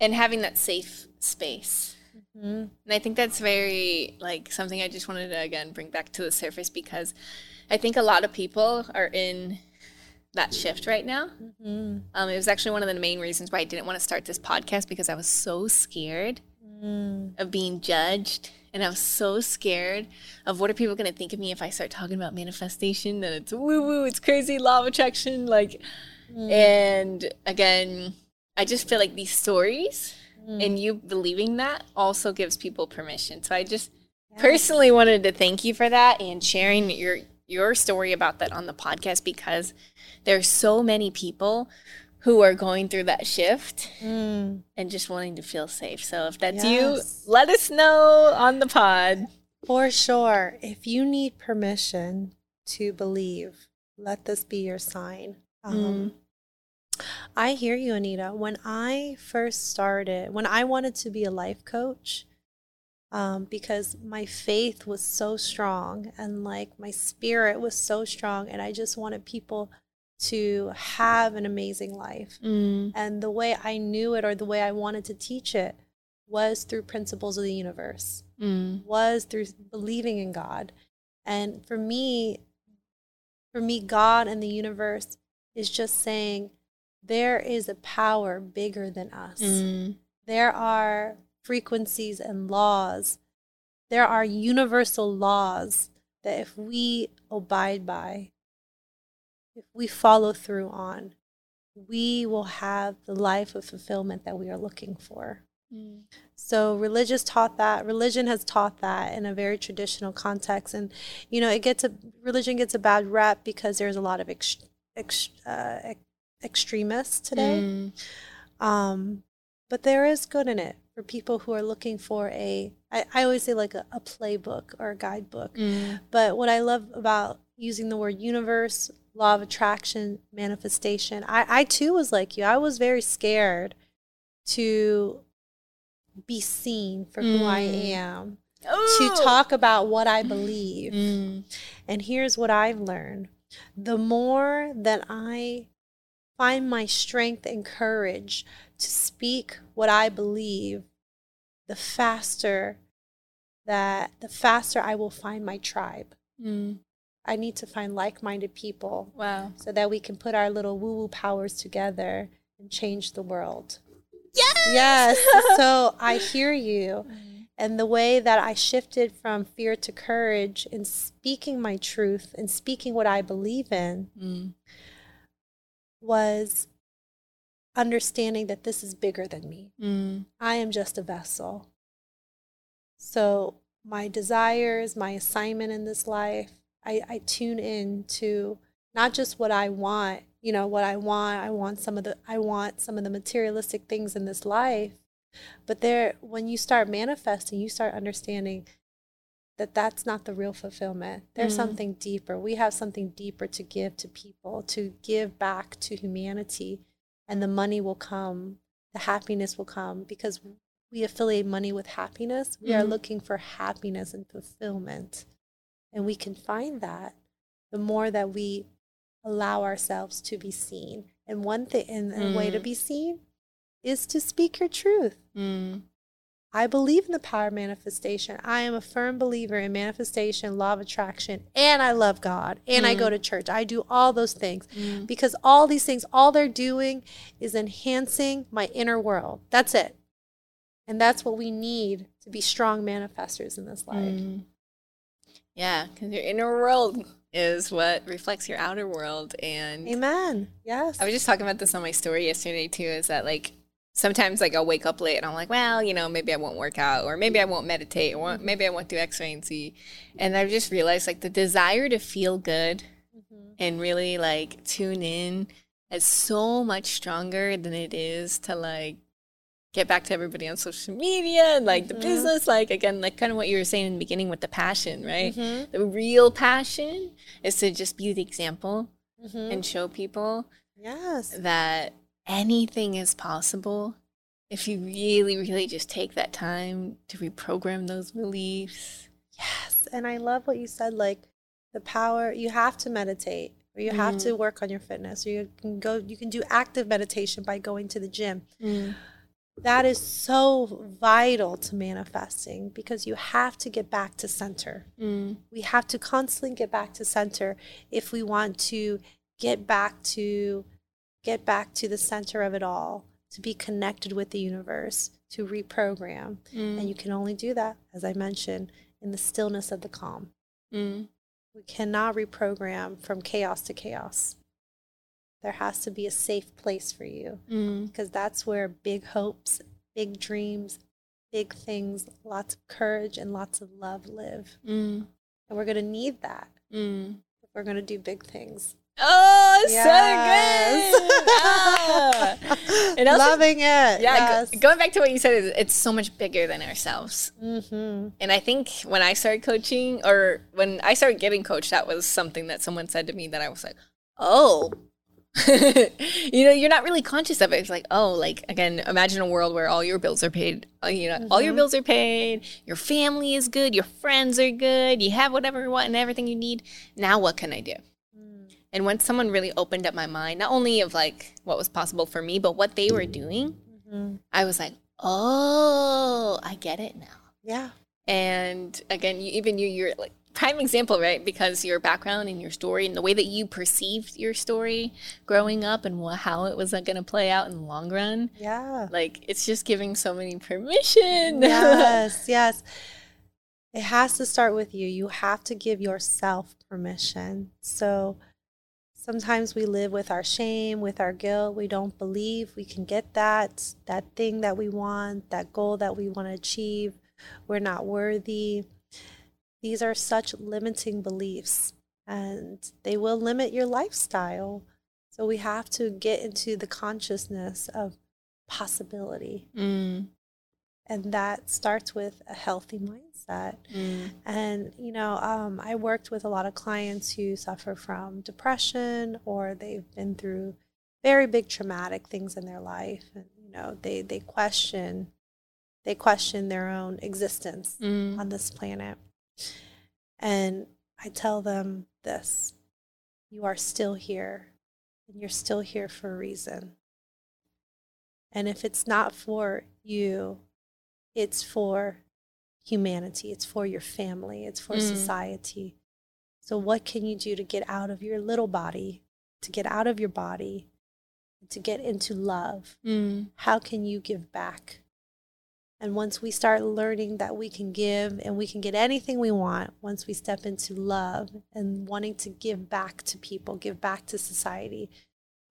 and having that safe space. Mm-hmm. And I think that's very like something I just wanted to again bring back to the surface because I think a lot of people are in that shift right now. Mm-hmm. Um, it was actually one of the main reasons why I didn't want to start this podcast because I was so scared mm. of being judged. And I was so scared of what are people going to think of me if I start talking about manifestation and it's woo woo, it's crazy, law of attraction. Like, mm. and again, I just feel like these stories mm. and you believing that also gives people permission. So I just personally wanted to thank you for that and sharing your your story about that on the podcast because there's so many people who are going through that shift mm. and just wanting to feel safe. So if that's yes. you, let us know on the pod. For sure. If you need permission to believe, let this be your sign. Um, mm. I hear you, Anita. When I first started, when I wanted to be a life coach, um, because my faith was so strong and like my spirit was so strong, and I just wanted people to have an amazing life. Mm. And the way I knew it or the way I wanted to teach it was through principles of the universe, mm. was through believing in God. And for me, for me, God and the universe is just saying, there is a power bigger than us. Mm. There are frequencies and laws. There are universal laws that if we abide by, if we follow through on, we will have the life of fulfillment that we are looking for. Mm. So religious taught that. Religion has taught that in a very traditional context, and you know it gets a religion gets a bad rep because there's a lot of ex, ex, uh, extremists today. Mm. Um, but there is good in it for people who are looking for a, I, I always say like a, a playbook or a guidebook. Mm. But what I love about using the word universe, law of attraction, manifestation, I, I too was like you. I was very scared to be seen for mm. who I mm. am, Ooh. to talk about what I believe. Mm. And here's what I've learned the more that I find my strength and courage to speak what I believe, the faster that the faster I will find my tribe. Mm. I need to find like-minded people. Wow. So that we can put our little woo-woo powers together and change the world. Yes. Yes. so I hear you. And the way that I shifted from fear to courage in speaking my truth and speaking what I believe in Mm. Was understanding that this is bigger than me. Mm. I am just a vessel. So, my desires, my assignment in this life, I, I tune in to not just what I want, you know, what I want. I want some of the I want some of the materialistic things in this life. But there when you start manifesting, you start understanding that that's not the real fulfillment. There's Mm. something deeper. We have something deeper to give to people, to give back to humanity, and the money will come, the happiness will come because we affiliate money with happiness. We are Mhm. looking for happiness and fulfillment. And we can find that the more that we allow ourselves to be seen. And one thing, and a way to Mm. be seen is to speak your truth. Mm. I believe in the power of manifestation. I am a firm believer in manifestation, law of attraction, and I love God, and I go Mm. to church. I do all those things Mm. because all these things, all they're doing is enhancing my inner world. That's it. And that's what we need to be strong manifestors in this life. Mm. Yeah, because your inner world is what reflects your outer world. And Amen. Yes. I was just talking about this on my story yesterday too. Is that like sometimes like I'll wake up late and I'm like, well, you know, maybe I won't work out or maybe I won't meditate or won't- maybe I won't do X, Y, and Z. And I've just realized like the desire to feel good Mhm. and really like tune in is so much stronger than it is to like get back to everybody on social media and like the Mhm. business like again like kind of what you were saying in the beginning with the passion right Mhm. the real passion is to just be the example Mhm. and show people yes. that anything is possible if you really really just take that time to reprogram those beliefs Yes. And I love what you said like the power you have to meditate or you have Mm. to work on your fitness or you can go you can do active meditation by going to the gym. That is so vital to manifesting because you have to get back to center. Mm. We have to constantly get back to center if we want to get back to get back to the center of it all, to be connected with the universe, to reprogram. Mm. And you can only do that, as I mentioned, in the stillness of the calm. Mm. We cannot reprogram from chaos to chaos. There has to be a safe place for you Mm. because that's where big hopes, big dreams, big things, lots of courage, and lots of love live. Mm. And we're going to need that Mm. if we're going to do big things. Oh, Yes. so good. Ah. And also- Loving it. Yeah, Yes. go- going back to what you said, is it's so much bigger than ourselves. hmm And I think when I started coaching, or when I started getting coached, that was something that someone said to me that I was like, oh. you know, you're not really conscious of it. It's like, oh, like again, imagine a world where all your bills are paid. uh, You know, all your Mhm. bills are paid. Your family is good. Your friends are good. You have whatever you want and everything you need. Now, what can I do? And once someone really opened up my mind, not only of like what was possible for me, but what they were doing, hmm I was like, oh, I get it now. Yeah. And again, you, even you, you're like prime example, right? Because your background and your story and the way that you perceived your story growing up and wha- how it was going to play out in the long run, Yeah. like it's just giving so many permission. yes, yes. It has to start with you. You have to give yourself permission. So sometimes we live with our shame, with our guilt. We don't believe we can get that that thing that we want, that goal that we want to achieve. We're not worthy. These are such limiting beliefs and they will limit your lifestyle. So we have to get into the consciousness of possibility Mm, and that starts with a healthy mindset. Mm, and you know um, i worked with a lot of clients who suffer from depression or they've been through very big traumatic things in their life. And you know they they question they question their own existence mm, on this planet. And i tell them this you are still here and you're still here for a reason. And if it's not for you it's for humanity it's for your family it's for Mm. society so what can you do to get out of your little body to get out of your body to get into love. Mm. How can you give back? And once we start learning that we can give and we can get anything we want, once we step into love and wanting to give back to people, give back to society,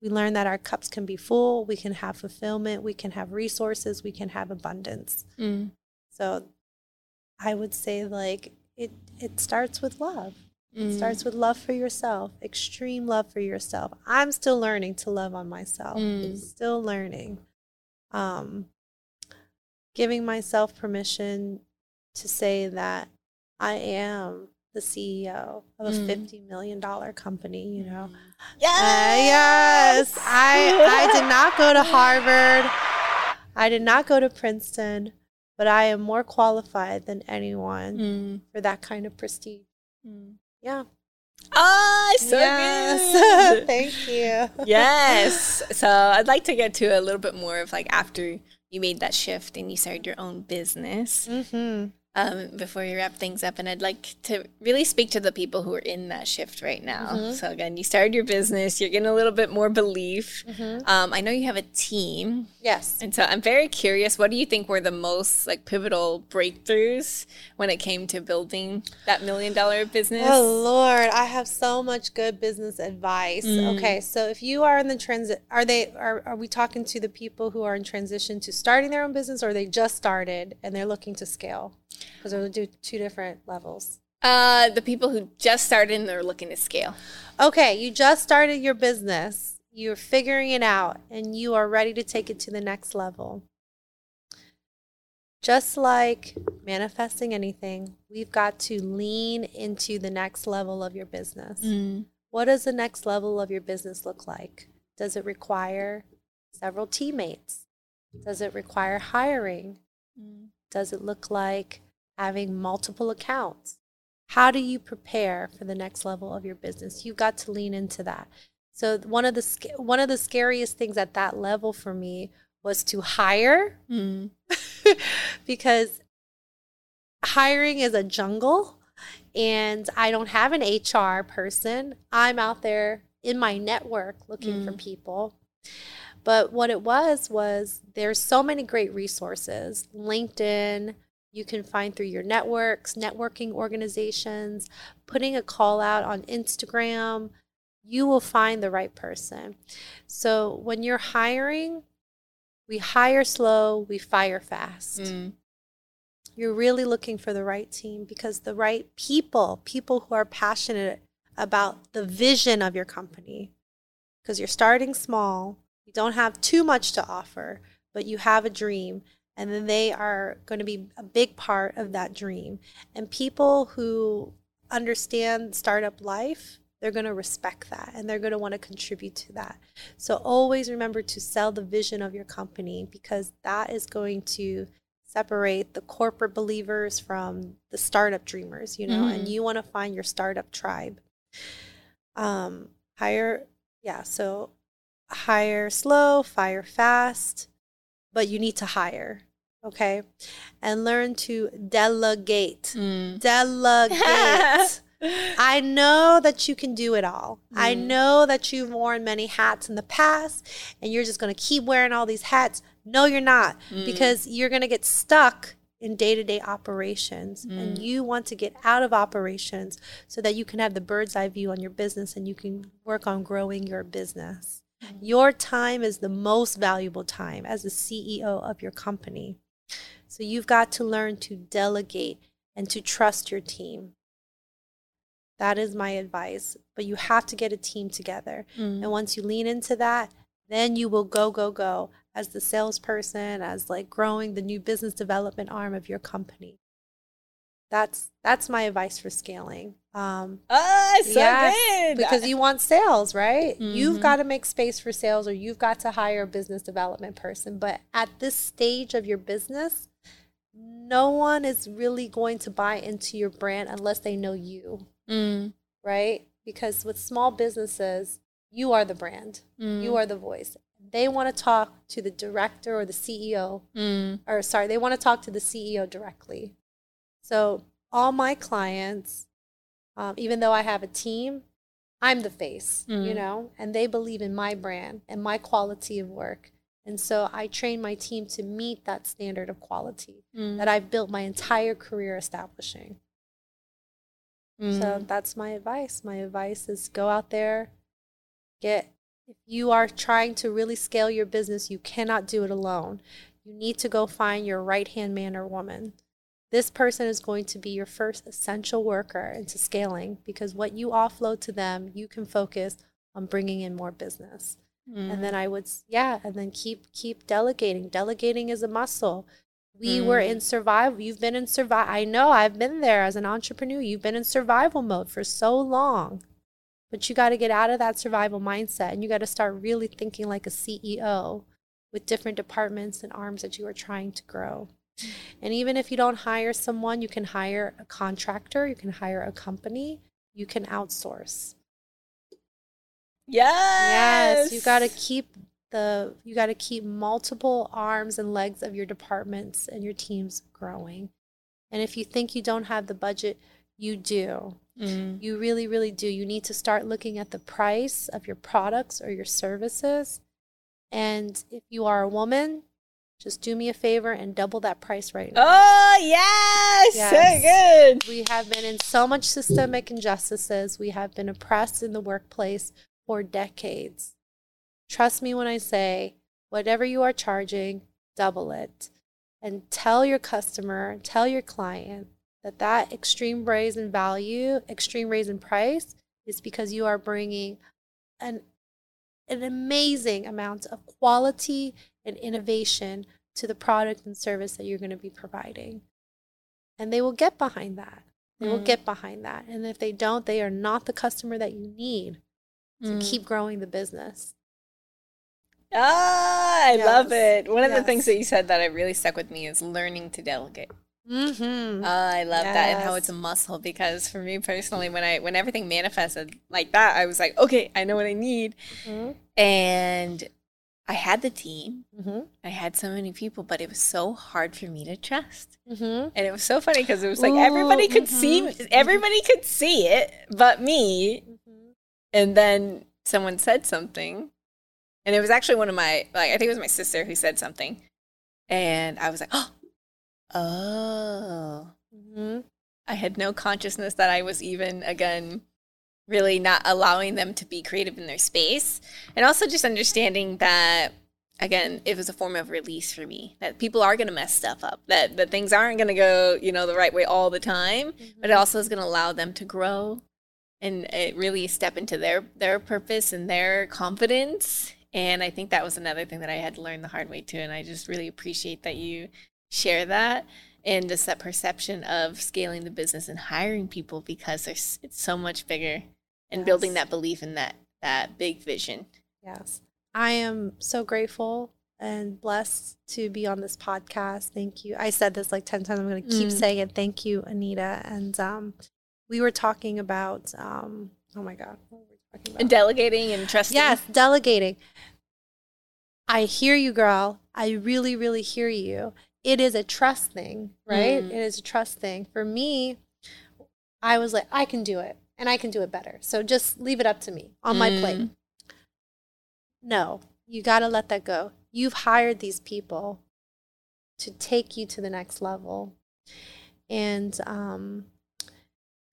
we learn that our cups can be full, we can have fulfillment, we can have resources, we can have abundance. Mm. So I would say like it it starts with love. It Mm. starts with love for yourself, extreme love for yourself. I'm still learning to love on myself. Mm. Still learning. Um giving myself permission to say that I am the CEO of a Mm. fifty million dollar company, you know. Yes. Uh, yes. I I did not go to Harvard. I did not go to Princeton, but I am more qualified than anyone Mm. for that kind of prestige. Mm. Yeah. Ah, so yes. good. Thank you. yes. So I'd like to get to a little bit more of like after you made that shift and you started your own business. Mm-hmm. Um, before we wrap things up. And I'd like to really speak to the people who are in that shift right now. Mhm. So, again, you started your business, you're getting a little bit more belief. Mm-hmm. Um, I know you have a team. Yes. And so I'm very curious, what do you think were the most like pivotal breakthroughs when it came to building that million dollar business? Oh Lord, I have so much good business advice. Mm. Okay, so if you are in the transit, are they are are we talking to the people who are in transition to starting their own business, or they just started and they're looking to scale? Because those do two different levels. Uh, the people who just started and they're looking to scale. Okay, you just started your business, you're figuring it out, and you are ready to take it to the next level. Just like manifesting anything, we've got to lean into the next level of your business. What does the next level of your business look like? Does it require several teammates? Does it require hiring? Does it look like having multiple accounts? How do you prepare for the next level of your business? You've got to lean into that. So one of the one of the scariest things at that level for me was to hire Mm. because hiring is a jungle and I don't have an HR person. I'm out there in my network looking for Mm. people. But what it was was there's so many great resources. LinkedIn, you can find through your networks, networking organizations, putting a call out on Instagram, you will find the right person. So when you're hiring, we hire slow, we fire fast. Mm. You're really looking for the right team because the right people, people who are passionate about the vision of your company. Because you're starting small, you don't have too much to offer, but you have a dream, and then they are going to be a big part of that dream. And people who understand startup life, they're going to respect that and they're going to want to contribute to that. So always remember to sell the vision of your company because that is going to separate the corporate believers from the startup dreamers, you know, and Mhm. you want to find your startup tribe. Um, hire, yeah, so hire slow, fire fast, but you need to hire, okay? And learn to delegate. Mm. Delegate. I know that you can do it all. I Mm. know that you've worn many hats in the past and you're just going to keep wearing all these hats. No, you're not Mm. because you're going to get stuck in day to day operations and Mm. you want to get out of operations so that you can have the bird's eye view on your business and you can work on growing your business. Your time is the most valuable time as the CEO of your company. So you've got to learn to delegate and to trust your team. That is my advice. But you have to get a team together. Mm. And once you lean into that, then you will go, go, go as the salesperson, as like growing the new business development arm of your company. That's that's my advice for scaling. Um, Ah, so Yes, good. because you want sales, right? You've Mhm. got to make space for sales or you've got to hire a business development person. But at this stage of your business, no one is really going to buy into your brand unless they know you, Mm. right? Because with small businesses, you are the brand, Mm. you are the voice. They want to talk to the director or the CEO Mm. or sorry, they want to talk to the CEO directly. So all my clients, um, even though I have a team, I'm the face, mm. you know, and they believe in my brand and my quality of work. And so I train my team to meet that standard of quality mm. that I've built my entire career establishing. Mm. So that's my advice. My advice is go out there, get if you are trying to really scale your business, you cannot do it alone. You need to go find your right hand man or woman. This person is going to be your first essential worker into scaling because what you offload to them, you can focus on bringing in more business. Mm. And then I would, yeah, and then keep keep delegating. Delegating is a muscle. We mm. were in survival. You've been in survival. I know I've been there as an entrepreneur. You've been in survival mode for so long. But you got to get out of that survival mindset and you got to start really thinking like a CEO with different departments and arms that you are trying to grow. And even if you don't hire someone, you can hire a contractor, you can hire a company, you can outsource. Yes. Yes, you got to keep the you got to keep multiple arms and legs of your departments and your teams growing. And if you think you don't have the budget, you do. Mm. You really really do. You need to start looking at the price of your products or your services. And if you are a woman, just do me a favor and double that price right now. Oh, yes. yes. So good. We have been in so much systemic injustices. We have been oppressed in the workplace for decades. Trust me when I say, whatever you are charging, double it. And tell your customer, tell your client that that extreme raise in value, extreme raise in price is because you are bringing an, an amazing amount of quality and innovation to the product and service that you're going to be providing. And they will get behind that. They mm. will get behind that. And if they don't, they are not the customer that you need to mm. keep growing the business. Ah, I yes. love it. One of the things that you said that really stuck with me is learning to delegate. Mm-hmm. Uh, I love yes. that and how it's a muscle because for me personally, when I when everything manifested like that, I was like, okay, I know what I need, mm-hmm. and I had the team. Mm-hmm. I had so many people, but it was so hard for me to trust. Mm-hmm. And it was so funny because it was like Ooh, everybody could mm-hmm. see, everybody could see it, but me. Mm-hmm. And then someone said something, and it was actually one of my, like I think it was my sister who said something, and I was like, oh, oh. Mm-hmm. I had no consciousness that I was even again really not allowing them to be creative in their space. And also just understanding that again it was a form of release for me that people are going to mess stuff up that that things aren't going to go you know the right way all the time mm-hmm. but it also is going to allow them to grow and it really step into their their purpose and their confidence. And i think that was another thing that i had to learn the hard way too and i just really appreciate that you share that and just that perception of scaling the business and hiring people because there's it's so much bigger and yes. building that belief in that that big vision. Yes. I am so grateful and blessed to be on this podcast. Thank you. I said this like 10 times. I'm going to keep mm. saying it. Thank you, Anita. And um, we were talking about, um, oh my God, what were we talking about? Delegating and trusting. Yes, delegating. I hear you, girl. I really, really hear you. It is a trust thing, right? Mm. It is a trust thing. For me, I was like, I can do it and I can do it better. So just leave it up to me on my plate. Mm. No, you got to let that go. You've hired these people to take you to the next level. And um,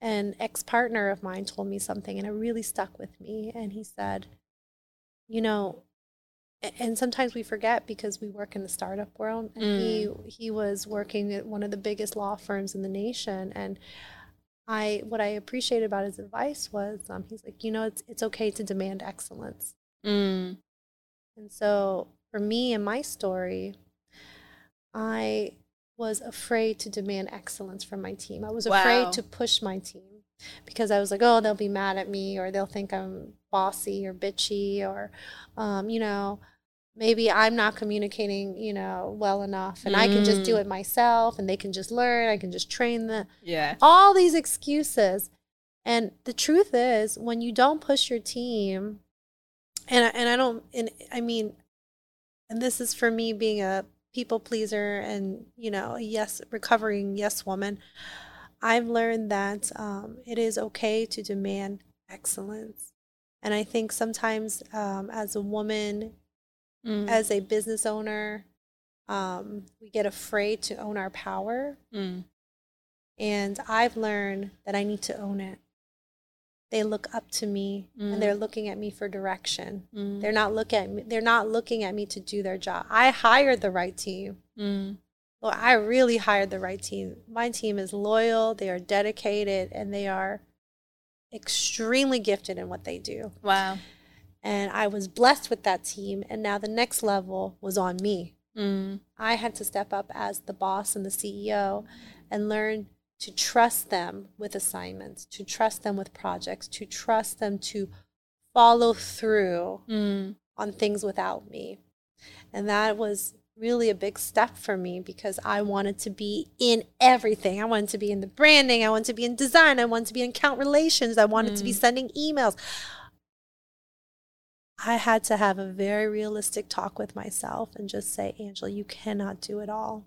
an ex partner of mine told me something, and it really stuck with me. And he said, You know, and sometimes we forget because we work in the startup world and mm. he he was working at one of the biggest law firms in the nation and I what I appreciated about his advice was um, he's like, you know, it's it's okay to demand excellence. Mm. And so for me and my story, I was afraid to demand excellence from my team. I was wow. afraid to push my team because I was like, oh, they'll be mad at me or they'll think I'm bossy or bitchy or, um, you know, maybe I'm not communicating, you know, well enough and mm. I can just do mm. it myself and they can just learn, I can just train them. Yeah. All these excuses. And the truth is when you don't push your team and I, and I don't and I mean and this is for me being a people pleaser and, you know, a yes recovering yes woman. I've learned that um, it is okay to demand excellence And I think sometimes um, as a woman, Mm. as a business owner, um, we get afraid to own our power. Mm. And I've learned that I need to own it. They look up to me Mm. and they're looking at me for direction. Mm. They're not looking at me. They're not looking at me to do their job. I hired the right team. Mm. Well, I really hired the right team. My team is loyal, they are dedicated, and they are extremely gifted in what they do. Wow. And I was blessed with that team. And now the next level was on me. Mm. I had to step up as the boss and the CEO and learn to trust them with assignments, to trust them with projects, to trust them to follow through Mm. on things without me. And that was really a big step for me because I wanted to be in everything. I wanted to be in the branding, I wanted to be in design, I wanted to be in account relations, I wanted to be Mm. sending emails. I had to have a very realistic talk with myself and just say, Angela, you cannot do it all.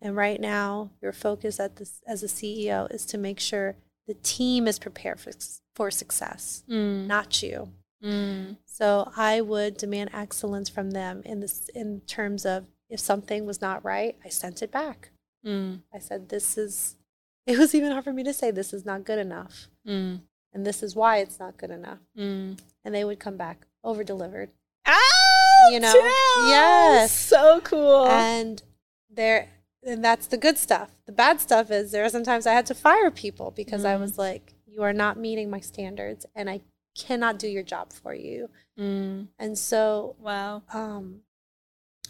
And right now, your focus at this, as a CEO is to make sure the team is prepared for, for success, Mm. not you. Mm. So I would demand excellence from them in this in terms of if something was not right, I sent it back. Mm. I said this is it was even hard for me to say this is not good enough Mm. and this is why it's not good enough. Mm. And they would come back over delivered. Ah, You know, chills! yes. so cool. And there and that's the good stuff. The bad stuff is there are sometimes I had to fire people because I Mm. was like, you are not meeting my standards and I cannot do your job for you. mm. And so Wow. um,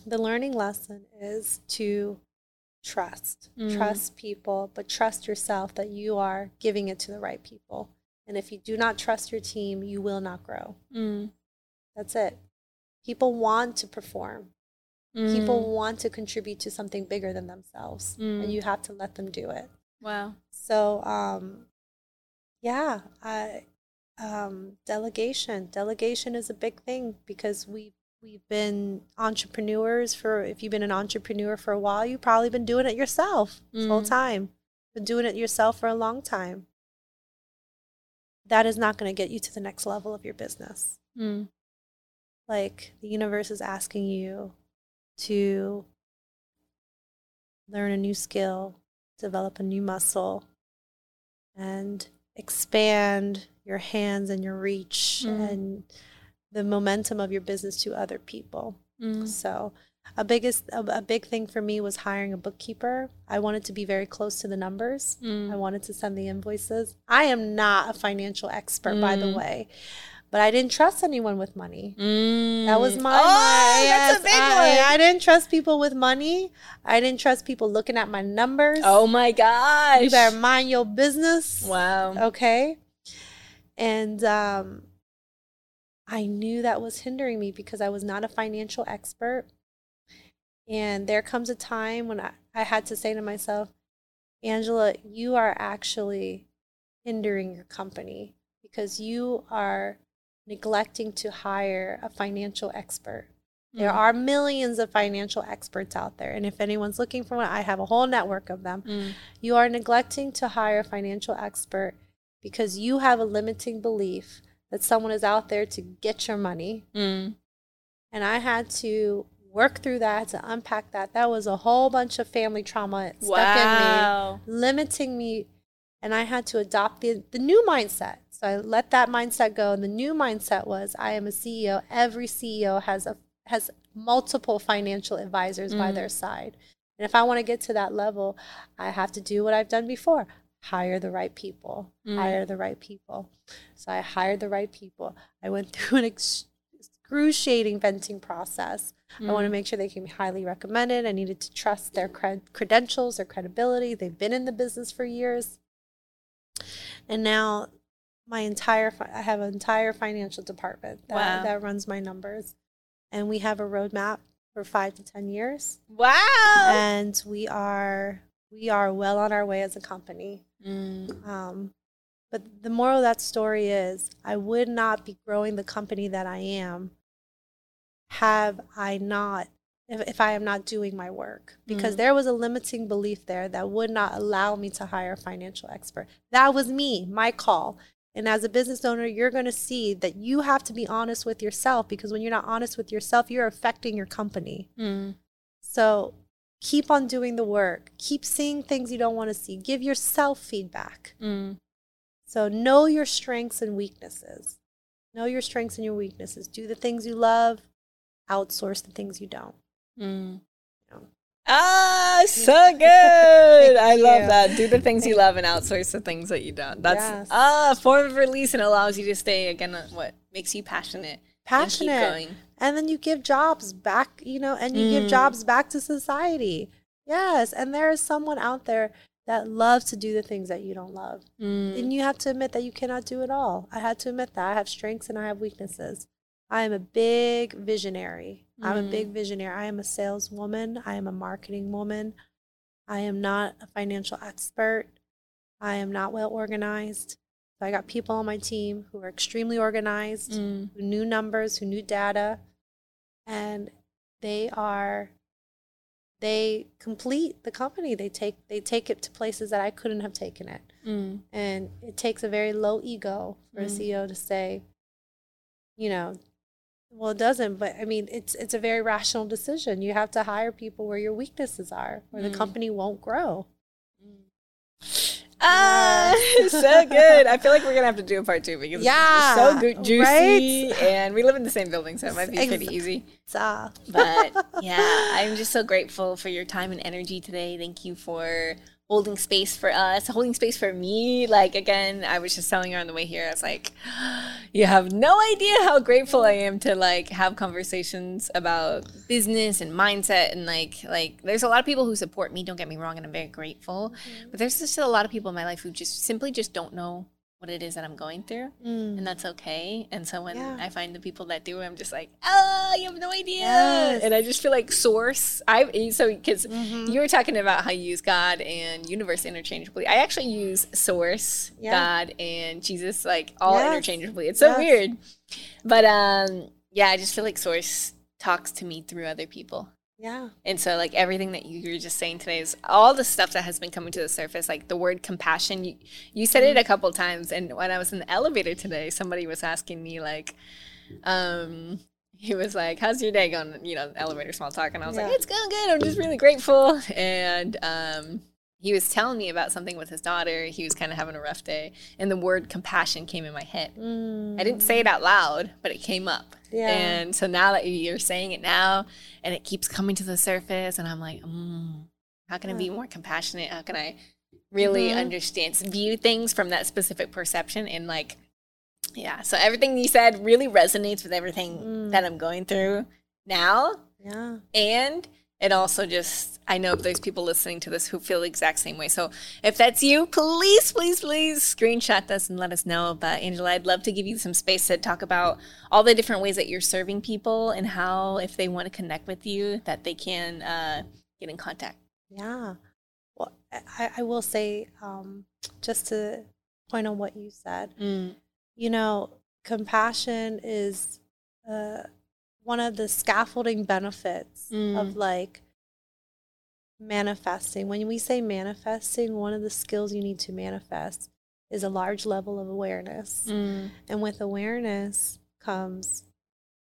the learning lesson is to trust Mm. trust people but trust yourself that you are giving it to the right people and if you do not trust your team you will not grow Mm. that's it people want to perform Mm. people want to contribute to something bigger than themselves Mm. and you have to let them do it Wow. so um yeah i um delegation delegation is a big thing because we we've been entrepreneurs for if you've been an entrepreneur for a while you've probably been doing it yourself full Mm. time been doing it yourself for a long time that is not going to get you to the next level of your business Mm. like the universe is asking you to learn a new skill, develop a new muscle, and expand your hands and your reach Mm. and the momentum of your business to other people. Mm. So, a biggest a, a big thing for me was hiring a bookkeeper. I wanted to be very close to the numbers. I Mm. wanted to send the invoices. I am not a financial expert, by the Mm. way, but I didn't trust anyone with money. Mm. That was my. Oh, my- that's a big I, one. I didn't trust people with money. I didn't trust people looking at my numbers. oh my gosh. you better mind your business. Wow. Okay. And um, I knew that was hindering me because I was not a financial expert. And there comes a time when I, I had to say to myself, Angela, you are actually hindering your company because you are neglecting to hire a financial expert. There Mm. are millions of financial experts out there. And if anyone's looking for one, I have a whole network of them. Mm. You are neglecting to hire a financial expert because you have a limiting belief that someone is out there to get your money. Mm. And I had to work through that, to unpack that. That was a whole bunch of family trauma stuck Wow. in me, limiting me. And I had to adopt the, the new mindset. So I let that mindset go. And the new mindset was I am a CEO. Every CEO has a has multiple financial advisors by Mm. their side. And if I want to get to that level, I have to do what I've done before. Hire the right people. Mm. Hire the right people. So I hired the right people. I went through an ex- excruciating venting process. I want to Mm. make sure they can be highly recommended. I needed to trust their cred- credentials, their credibility. They've been in the business for years. And now my entire fi- I have an entire financial department that, Wow. that runs my numbers. And we have a roadmap for 5 to 10 years. Wow. And we are we are well on our way as a company. Mm. Um, but the moral of that story is I would not be growing the company that I am have I not, if, if I am not doing my work. Because Mm. there was a limiting belief there that would not allow me to hire a financial expert. That was me, my call. And as a business owner, you're going to see that you have to be honest with yourself because when you're not honest with yourself, you're affecting your company. Mm. So keep on doing the work. Keep seeing things you don't want to see. Give yourself feedback. Mm. So know your strengths and weaknesses. Know your strengths and your weaknesses. Do the things you love, outsource the things you don't. Mm. Ah, so good. I love you. that. Do the things you love and outsource the things that you don't. That's Yes. ah, a form of release and allows you to stay again. uh, What makes you passionate? Passionate. And keep going. and then you give jobs back you know and you give Mm. jobs back to society yes and there is someone out there that loves to do the things that you don't love Mm. and you have to admit that you cannot do it all i had to admit that i have strengths and i have weaknesses i am a big visionary i'm a Mm. big visionary i am a saleswoman i am a marketing woman i am not a financial expert i am not well organized so i got people on my team who are extremely organized Mm. who knew numbers, who knew data, and they are they complete the company. They take they take it to places that I couldn't have taken it. Mm. And it takes a very low ego for a Mm. CEO to say, you know, well it doesn't, but I mean it's it's a very rational decision. You have to hire people where your weaknesses are, or the Mm. company won't grow. Ah, so good. I feel like we're gonna have to do a part two because Yeah, it's so good, juicy, right? and we live in the same building, so it might be pretty easy. But yeah, I'm just so grateful for your time and energy today. Thank you for holding space for us, holding space for me. Like again, I was just telling her on the way here, I was like, you have no idea how grateful I am to like have conversations about business and mindset and like like there's a lot of people who support me, don't get me wrong, and I'm very grateful. Mm. But there's just a lot of people in my life who just simply just don't know what it is that I'm going through mm, and that's okay. And so when Yeah. I find the people that do, I'm just like, oh, you have no idea. Yes. And I just feel like source. I so because Mhm. you were talking about how you use God and universe interchangeably. I actually use source, Yeah. God, and Jesus like all Yes. interchangeably. It's so Yes. weird, but um, yeah, I just feel like source talks to me through other people. Yeah. And so, like everything that you were just saying today is all the stuff that has been coming to the surface. Like the word compassion, you, you said it a couple times. And when I was in the elevator today, somebody was asking me like, um, he was like, "How's your day going?" You know, elevator small talk, and I was like, "It's going good. I'm just really grateful." And um, he was telling me about something with his daughter. He was kind of having a rough day, and the word compassion came in my head. Mm, I didn't say it out loud, but it came up. Yeah. And so now that you're saying it now and it keeps coming to the surface, and I'm like, mm, how can I be more compassionate? How can I really Mhm. understand, view things from that specific perception? And like, yeah, so everything you said really resonates with everything Mm. that I'm going through now. yeah. And it also just, I know there's people listening to this who feel the exact same way. So if that's you, please, please, please screenshot this and let us know. But Angela, I'd love to give you some space to talk about all the different ways that you're serving people and how, if they want to connect with you, that they can uh, get in contact. Yeah. Well, I, I will say, um, just to point on what you said, you know, compassion is uh, one of the scaffolding benefits Mm. of like manifesting. When we say manifesting, one of the skills you need to manifest is a large level of awareness. Mm. And with awareness comes,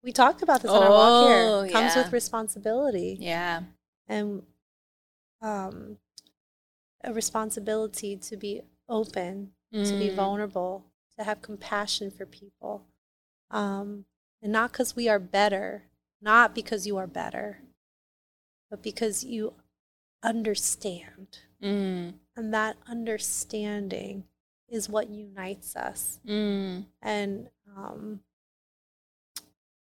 we talked about this on our walk Oh, here, comes yeah. with responsibility Yeah. and um, a responsibility to be open, to be Mm. vulnerable, to have compassion for people. Um, and not because we are better, not because you are better, but because you understand. Mm. And that understanding is what unites us. Mm. And um,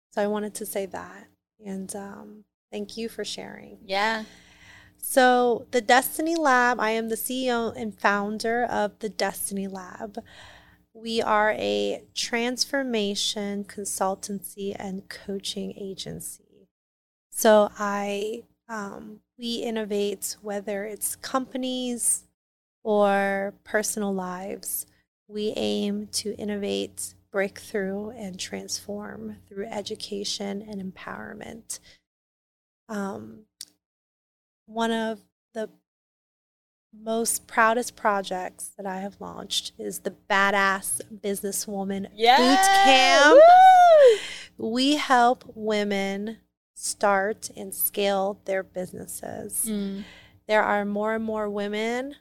so I wanted to say that. And um, thank you for sharing. Yeah. So, the Destiny Lab, I am the CEO and founder of the Destiny Lab. We are a transformation consultancy and coaching agency. So, I um, we innovate whether it's companies or personal lives. We aim to innovate, break through, and transform through education and empowerment. Um, one of the most proudest projects that I have launched is the Badass Businesswoman Yeah. Boot Camp. Woo! We help women start and scale their businesses. Mm. There are more and more women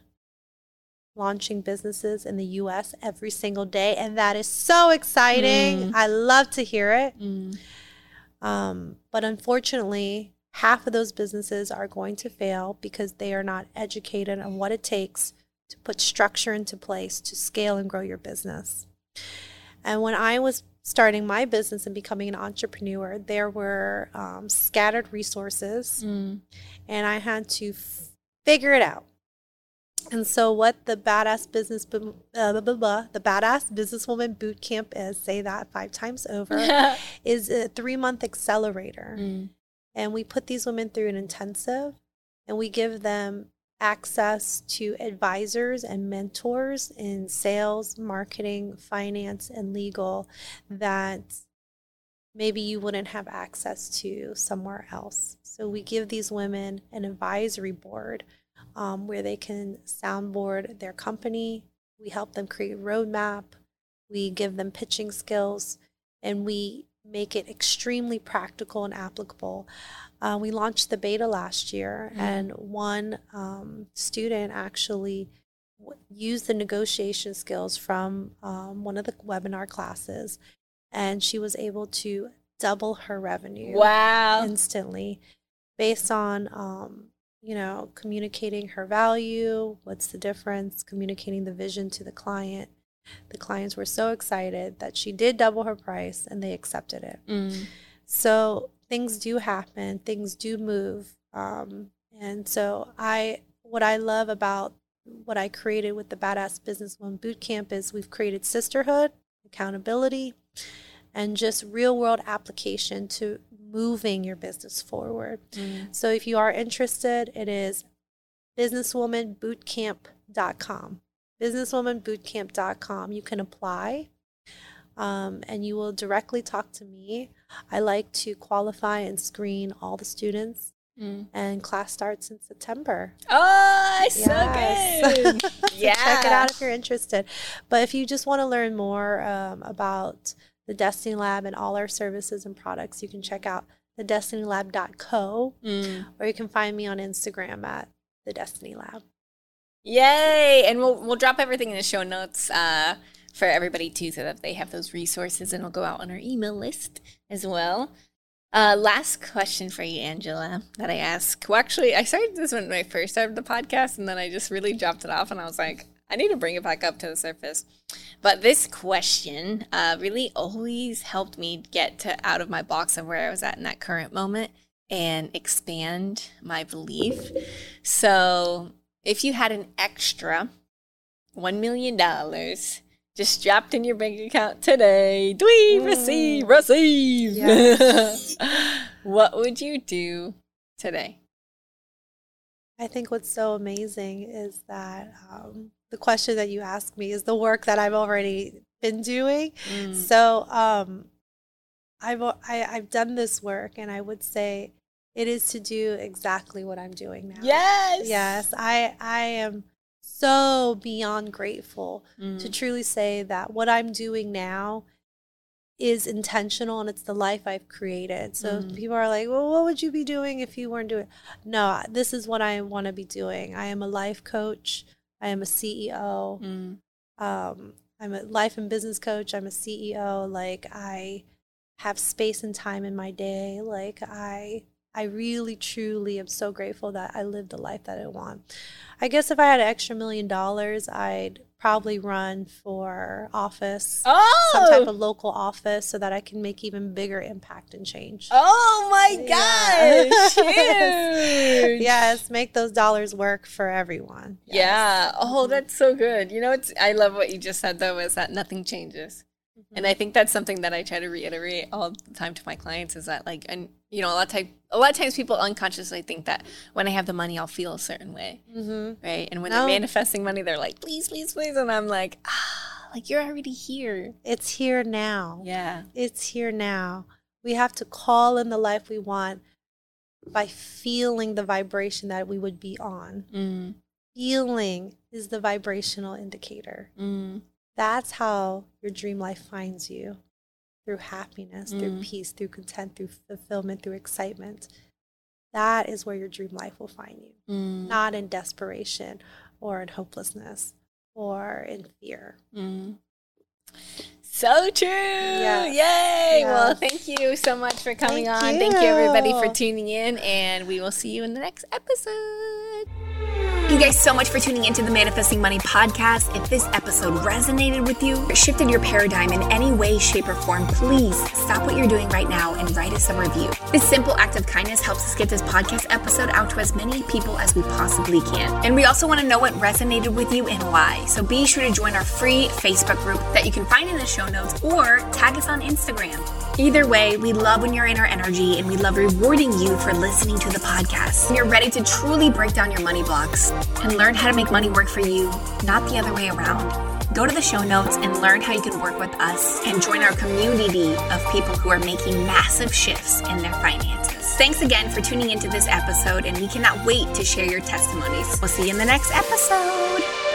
launching businesses in the US every single day, and that is so exciting. Mm. I love to hear it. Mm. Um, but unfortunately, half of those businesses are going to fail because they are not educated on what it takes to put structure into place to scale and grow your business. And when I was starting my business and becoming an entrepreneur, there were um, scattered resources, Mm. and I had to f- figure it out. And so, what the badass business, bu- uh, blah, blah, blah, the badass businesswoman boot camp is, say that five times over, is a three month accelerator. Mm. And we put these women through an intensive and we give them access to advisors and mentors in sales, marketing, finance, and legal that maybe you wouldn't have access to somewhere else. So we give these women an advisory board um, where they can soundboard their company. We help them create roadmap. We give them pitching skills and we make it extremely practical and applicable. Uh, we launched the beta last year, Mm. and one um, student actually w- used the negotiation skills from um, one of the webinar classes, and she was able to double her revenue Wow. instantly based on um, you know communicating her value what's the difference communicating the vision to the client the clients were so excited that she did double her price and they accepted it Mm. so things do happen things do move um, and so i what i love about what i created with the badass businesswoman boot camp is we've created sisterhood accountability and just real world application to moving your business forward Mm. so if you are interested it is businesswomanbootcamp.com businesswomanbootcamp.com you can apply um, and you will directly talk to me i like to qualify and screen all the students Mm. and class starts in september Oh, so Yes. good. So yeah. check it out if you're interested but if you just want to learn more um, about the destiny lab and all our services and products you can check out the destinylab.co Mm. or you can find me on instagram at the destiny lab Yay! And we'll we'll drop everything in the show notes uh, for everybody too, so that they have those resources, and it'll go out on our email list as well. Uh, last question for you, Angela, that I ask. Well, actually, I started this when I first started the podcast, and then I just really dropped it off, and I was like, I need to bring it back up to the surface. But this question uh, really always helped me get to out of my box of where I was at in that current moment and expand my belief. So, if you had an extra $1 million just dropped in your bank account today, dwee, receive, receive. Yes. what would you do today? I think what's so amazing is that um, the question that you asked me is the work that I've already been doing. Mm. So um, I've al- I, I've done this work, and I would say it is to do exactly what I'm doing now. Yes. Yes, I I am so beyond grateful Mm. to truly say that what I'm doing now is intentional and it's the life I've created. So Mm. people are like, "Well, what would you be doing if you weren't doing?" No, this is what I want to be doing. I am a life coach. I am a CEO. Mm. Um, I'm a life and business coach. I'm a CEO. Like I have space and time in my day. Like I I really truly am so grateful that I live the life that I want. I guess if I had an extra million dollars, I'd probably run for office, Oh, some type of local office so that I can make even bigger impact and change. oh my gosh. Huge. Yes, make those dollars work for everyone. Yes. Yeah. Oh, Mhm. that's so good. You know, it's I love what you just said though, is that nothing changes. And I think that's something that I try to reiterate all the time to my clients is that like and you know, a lot of time a lot of times people unconsciously think that when I have the money I'll feel a certain way. Mhm. Right. And when No. they're manifesting money, they're like, please, please, please. And I'm like, ah, like you're already here. It's here now. Yeah. It's here now. We have to call in the life we want by feeling the vibration that we would be on. Mm. feeling is the vibrational indicator. Mm. That's how your dream life finds you through happiness, mm. through peace, through content, through fulfillment, through excitement. That is where your dream life will find you, mm. not in desperation or in hopelessness or in fear. Mm. So true. Yes. Yay. Yes. Well, thank you so much for coming thank on. You. Thank you, everybody, for tuning in, and we will see you in the next episode. You guys so much for tuning into the Manifesting Money podcast. If this episode resonated with you, or shifted your paradigm in any way, shape, or form, please stop what you're doing right now and write us a review. This simple act of kindness helps us get this podcast episode out to as many people as we possibly can. And we also want to know what resonated with you and why. So be sure to join our free Facebook group that you can find in the show notes or tag us on Instagram. Either way, we love when you're in our energy and we love rewarding you for listening to the podcast. When you're ready to truly break down your money blocks and learn how to make money work for you, not the other way around. Go to the show notes and learn how you can work with us and join our community of people who are making massive shifts in their finances. Thanks again for tuning into this episode, and we cannot wait to share your testimonies. We'll see you in the next episode.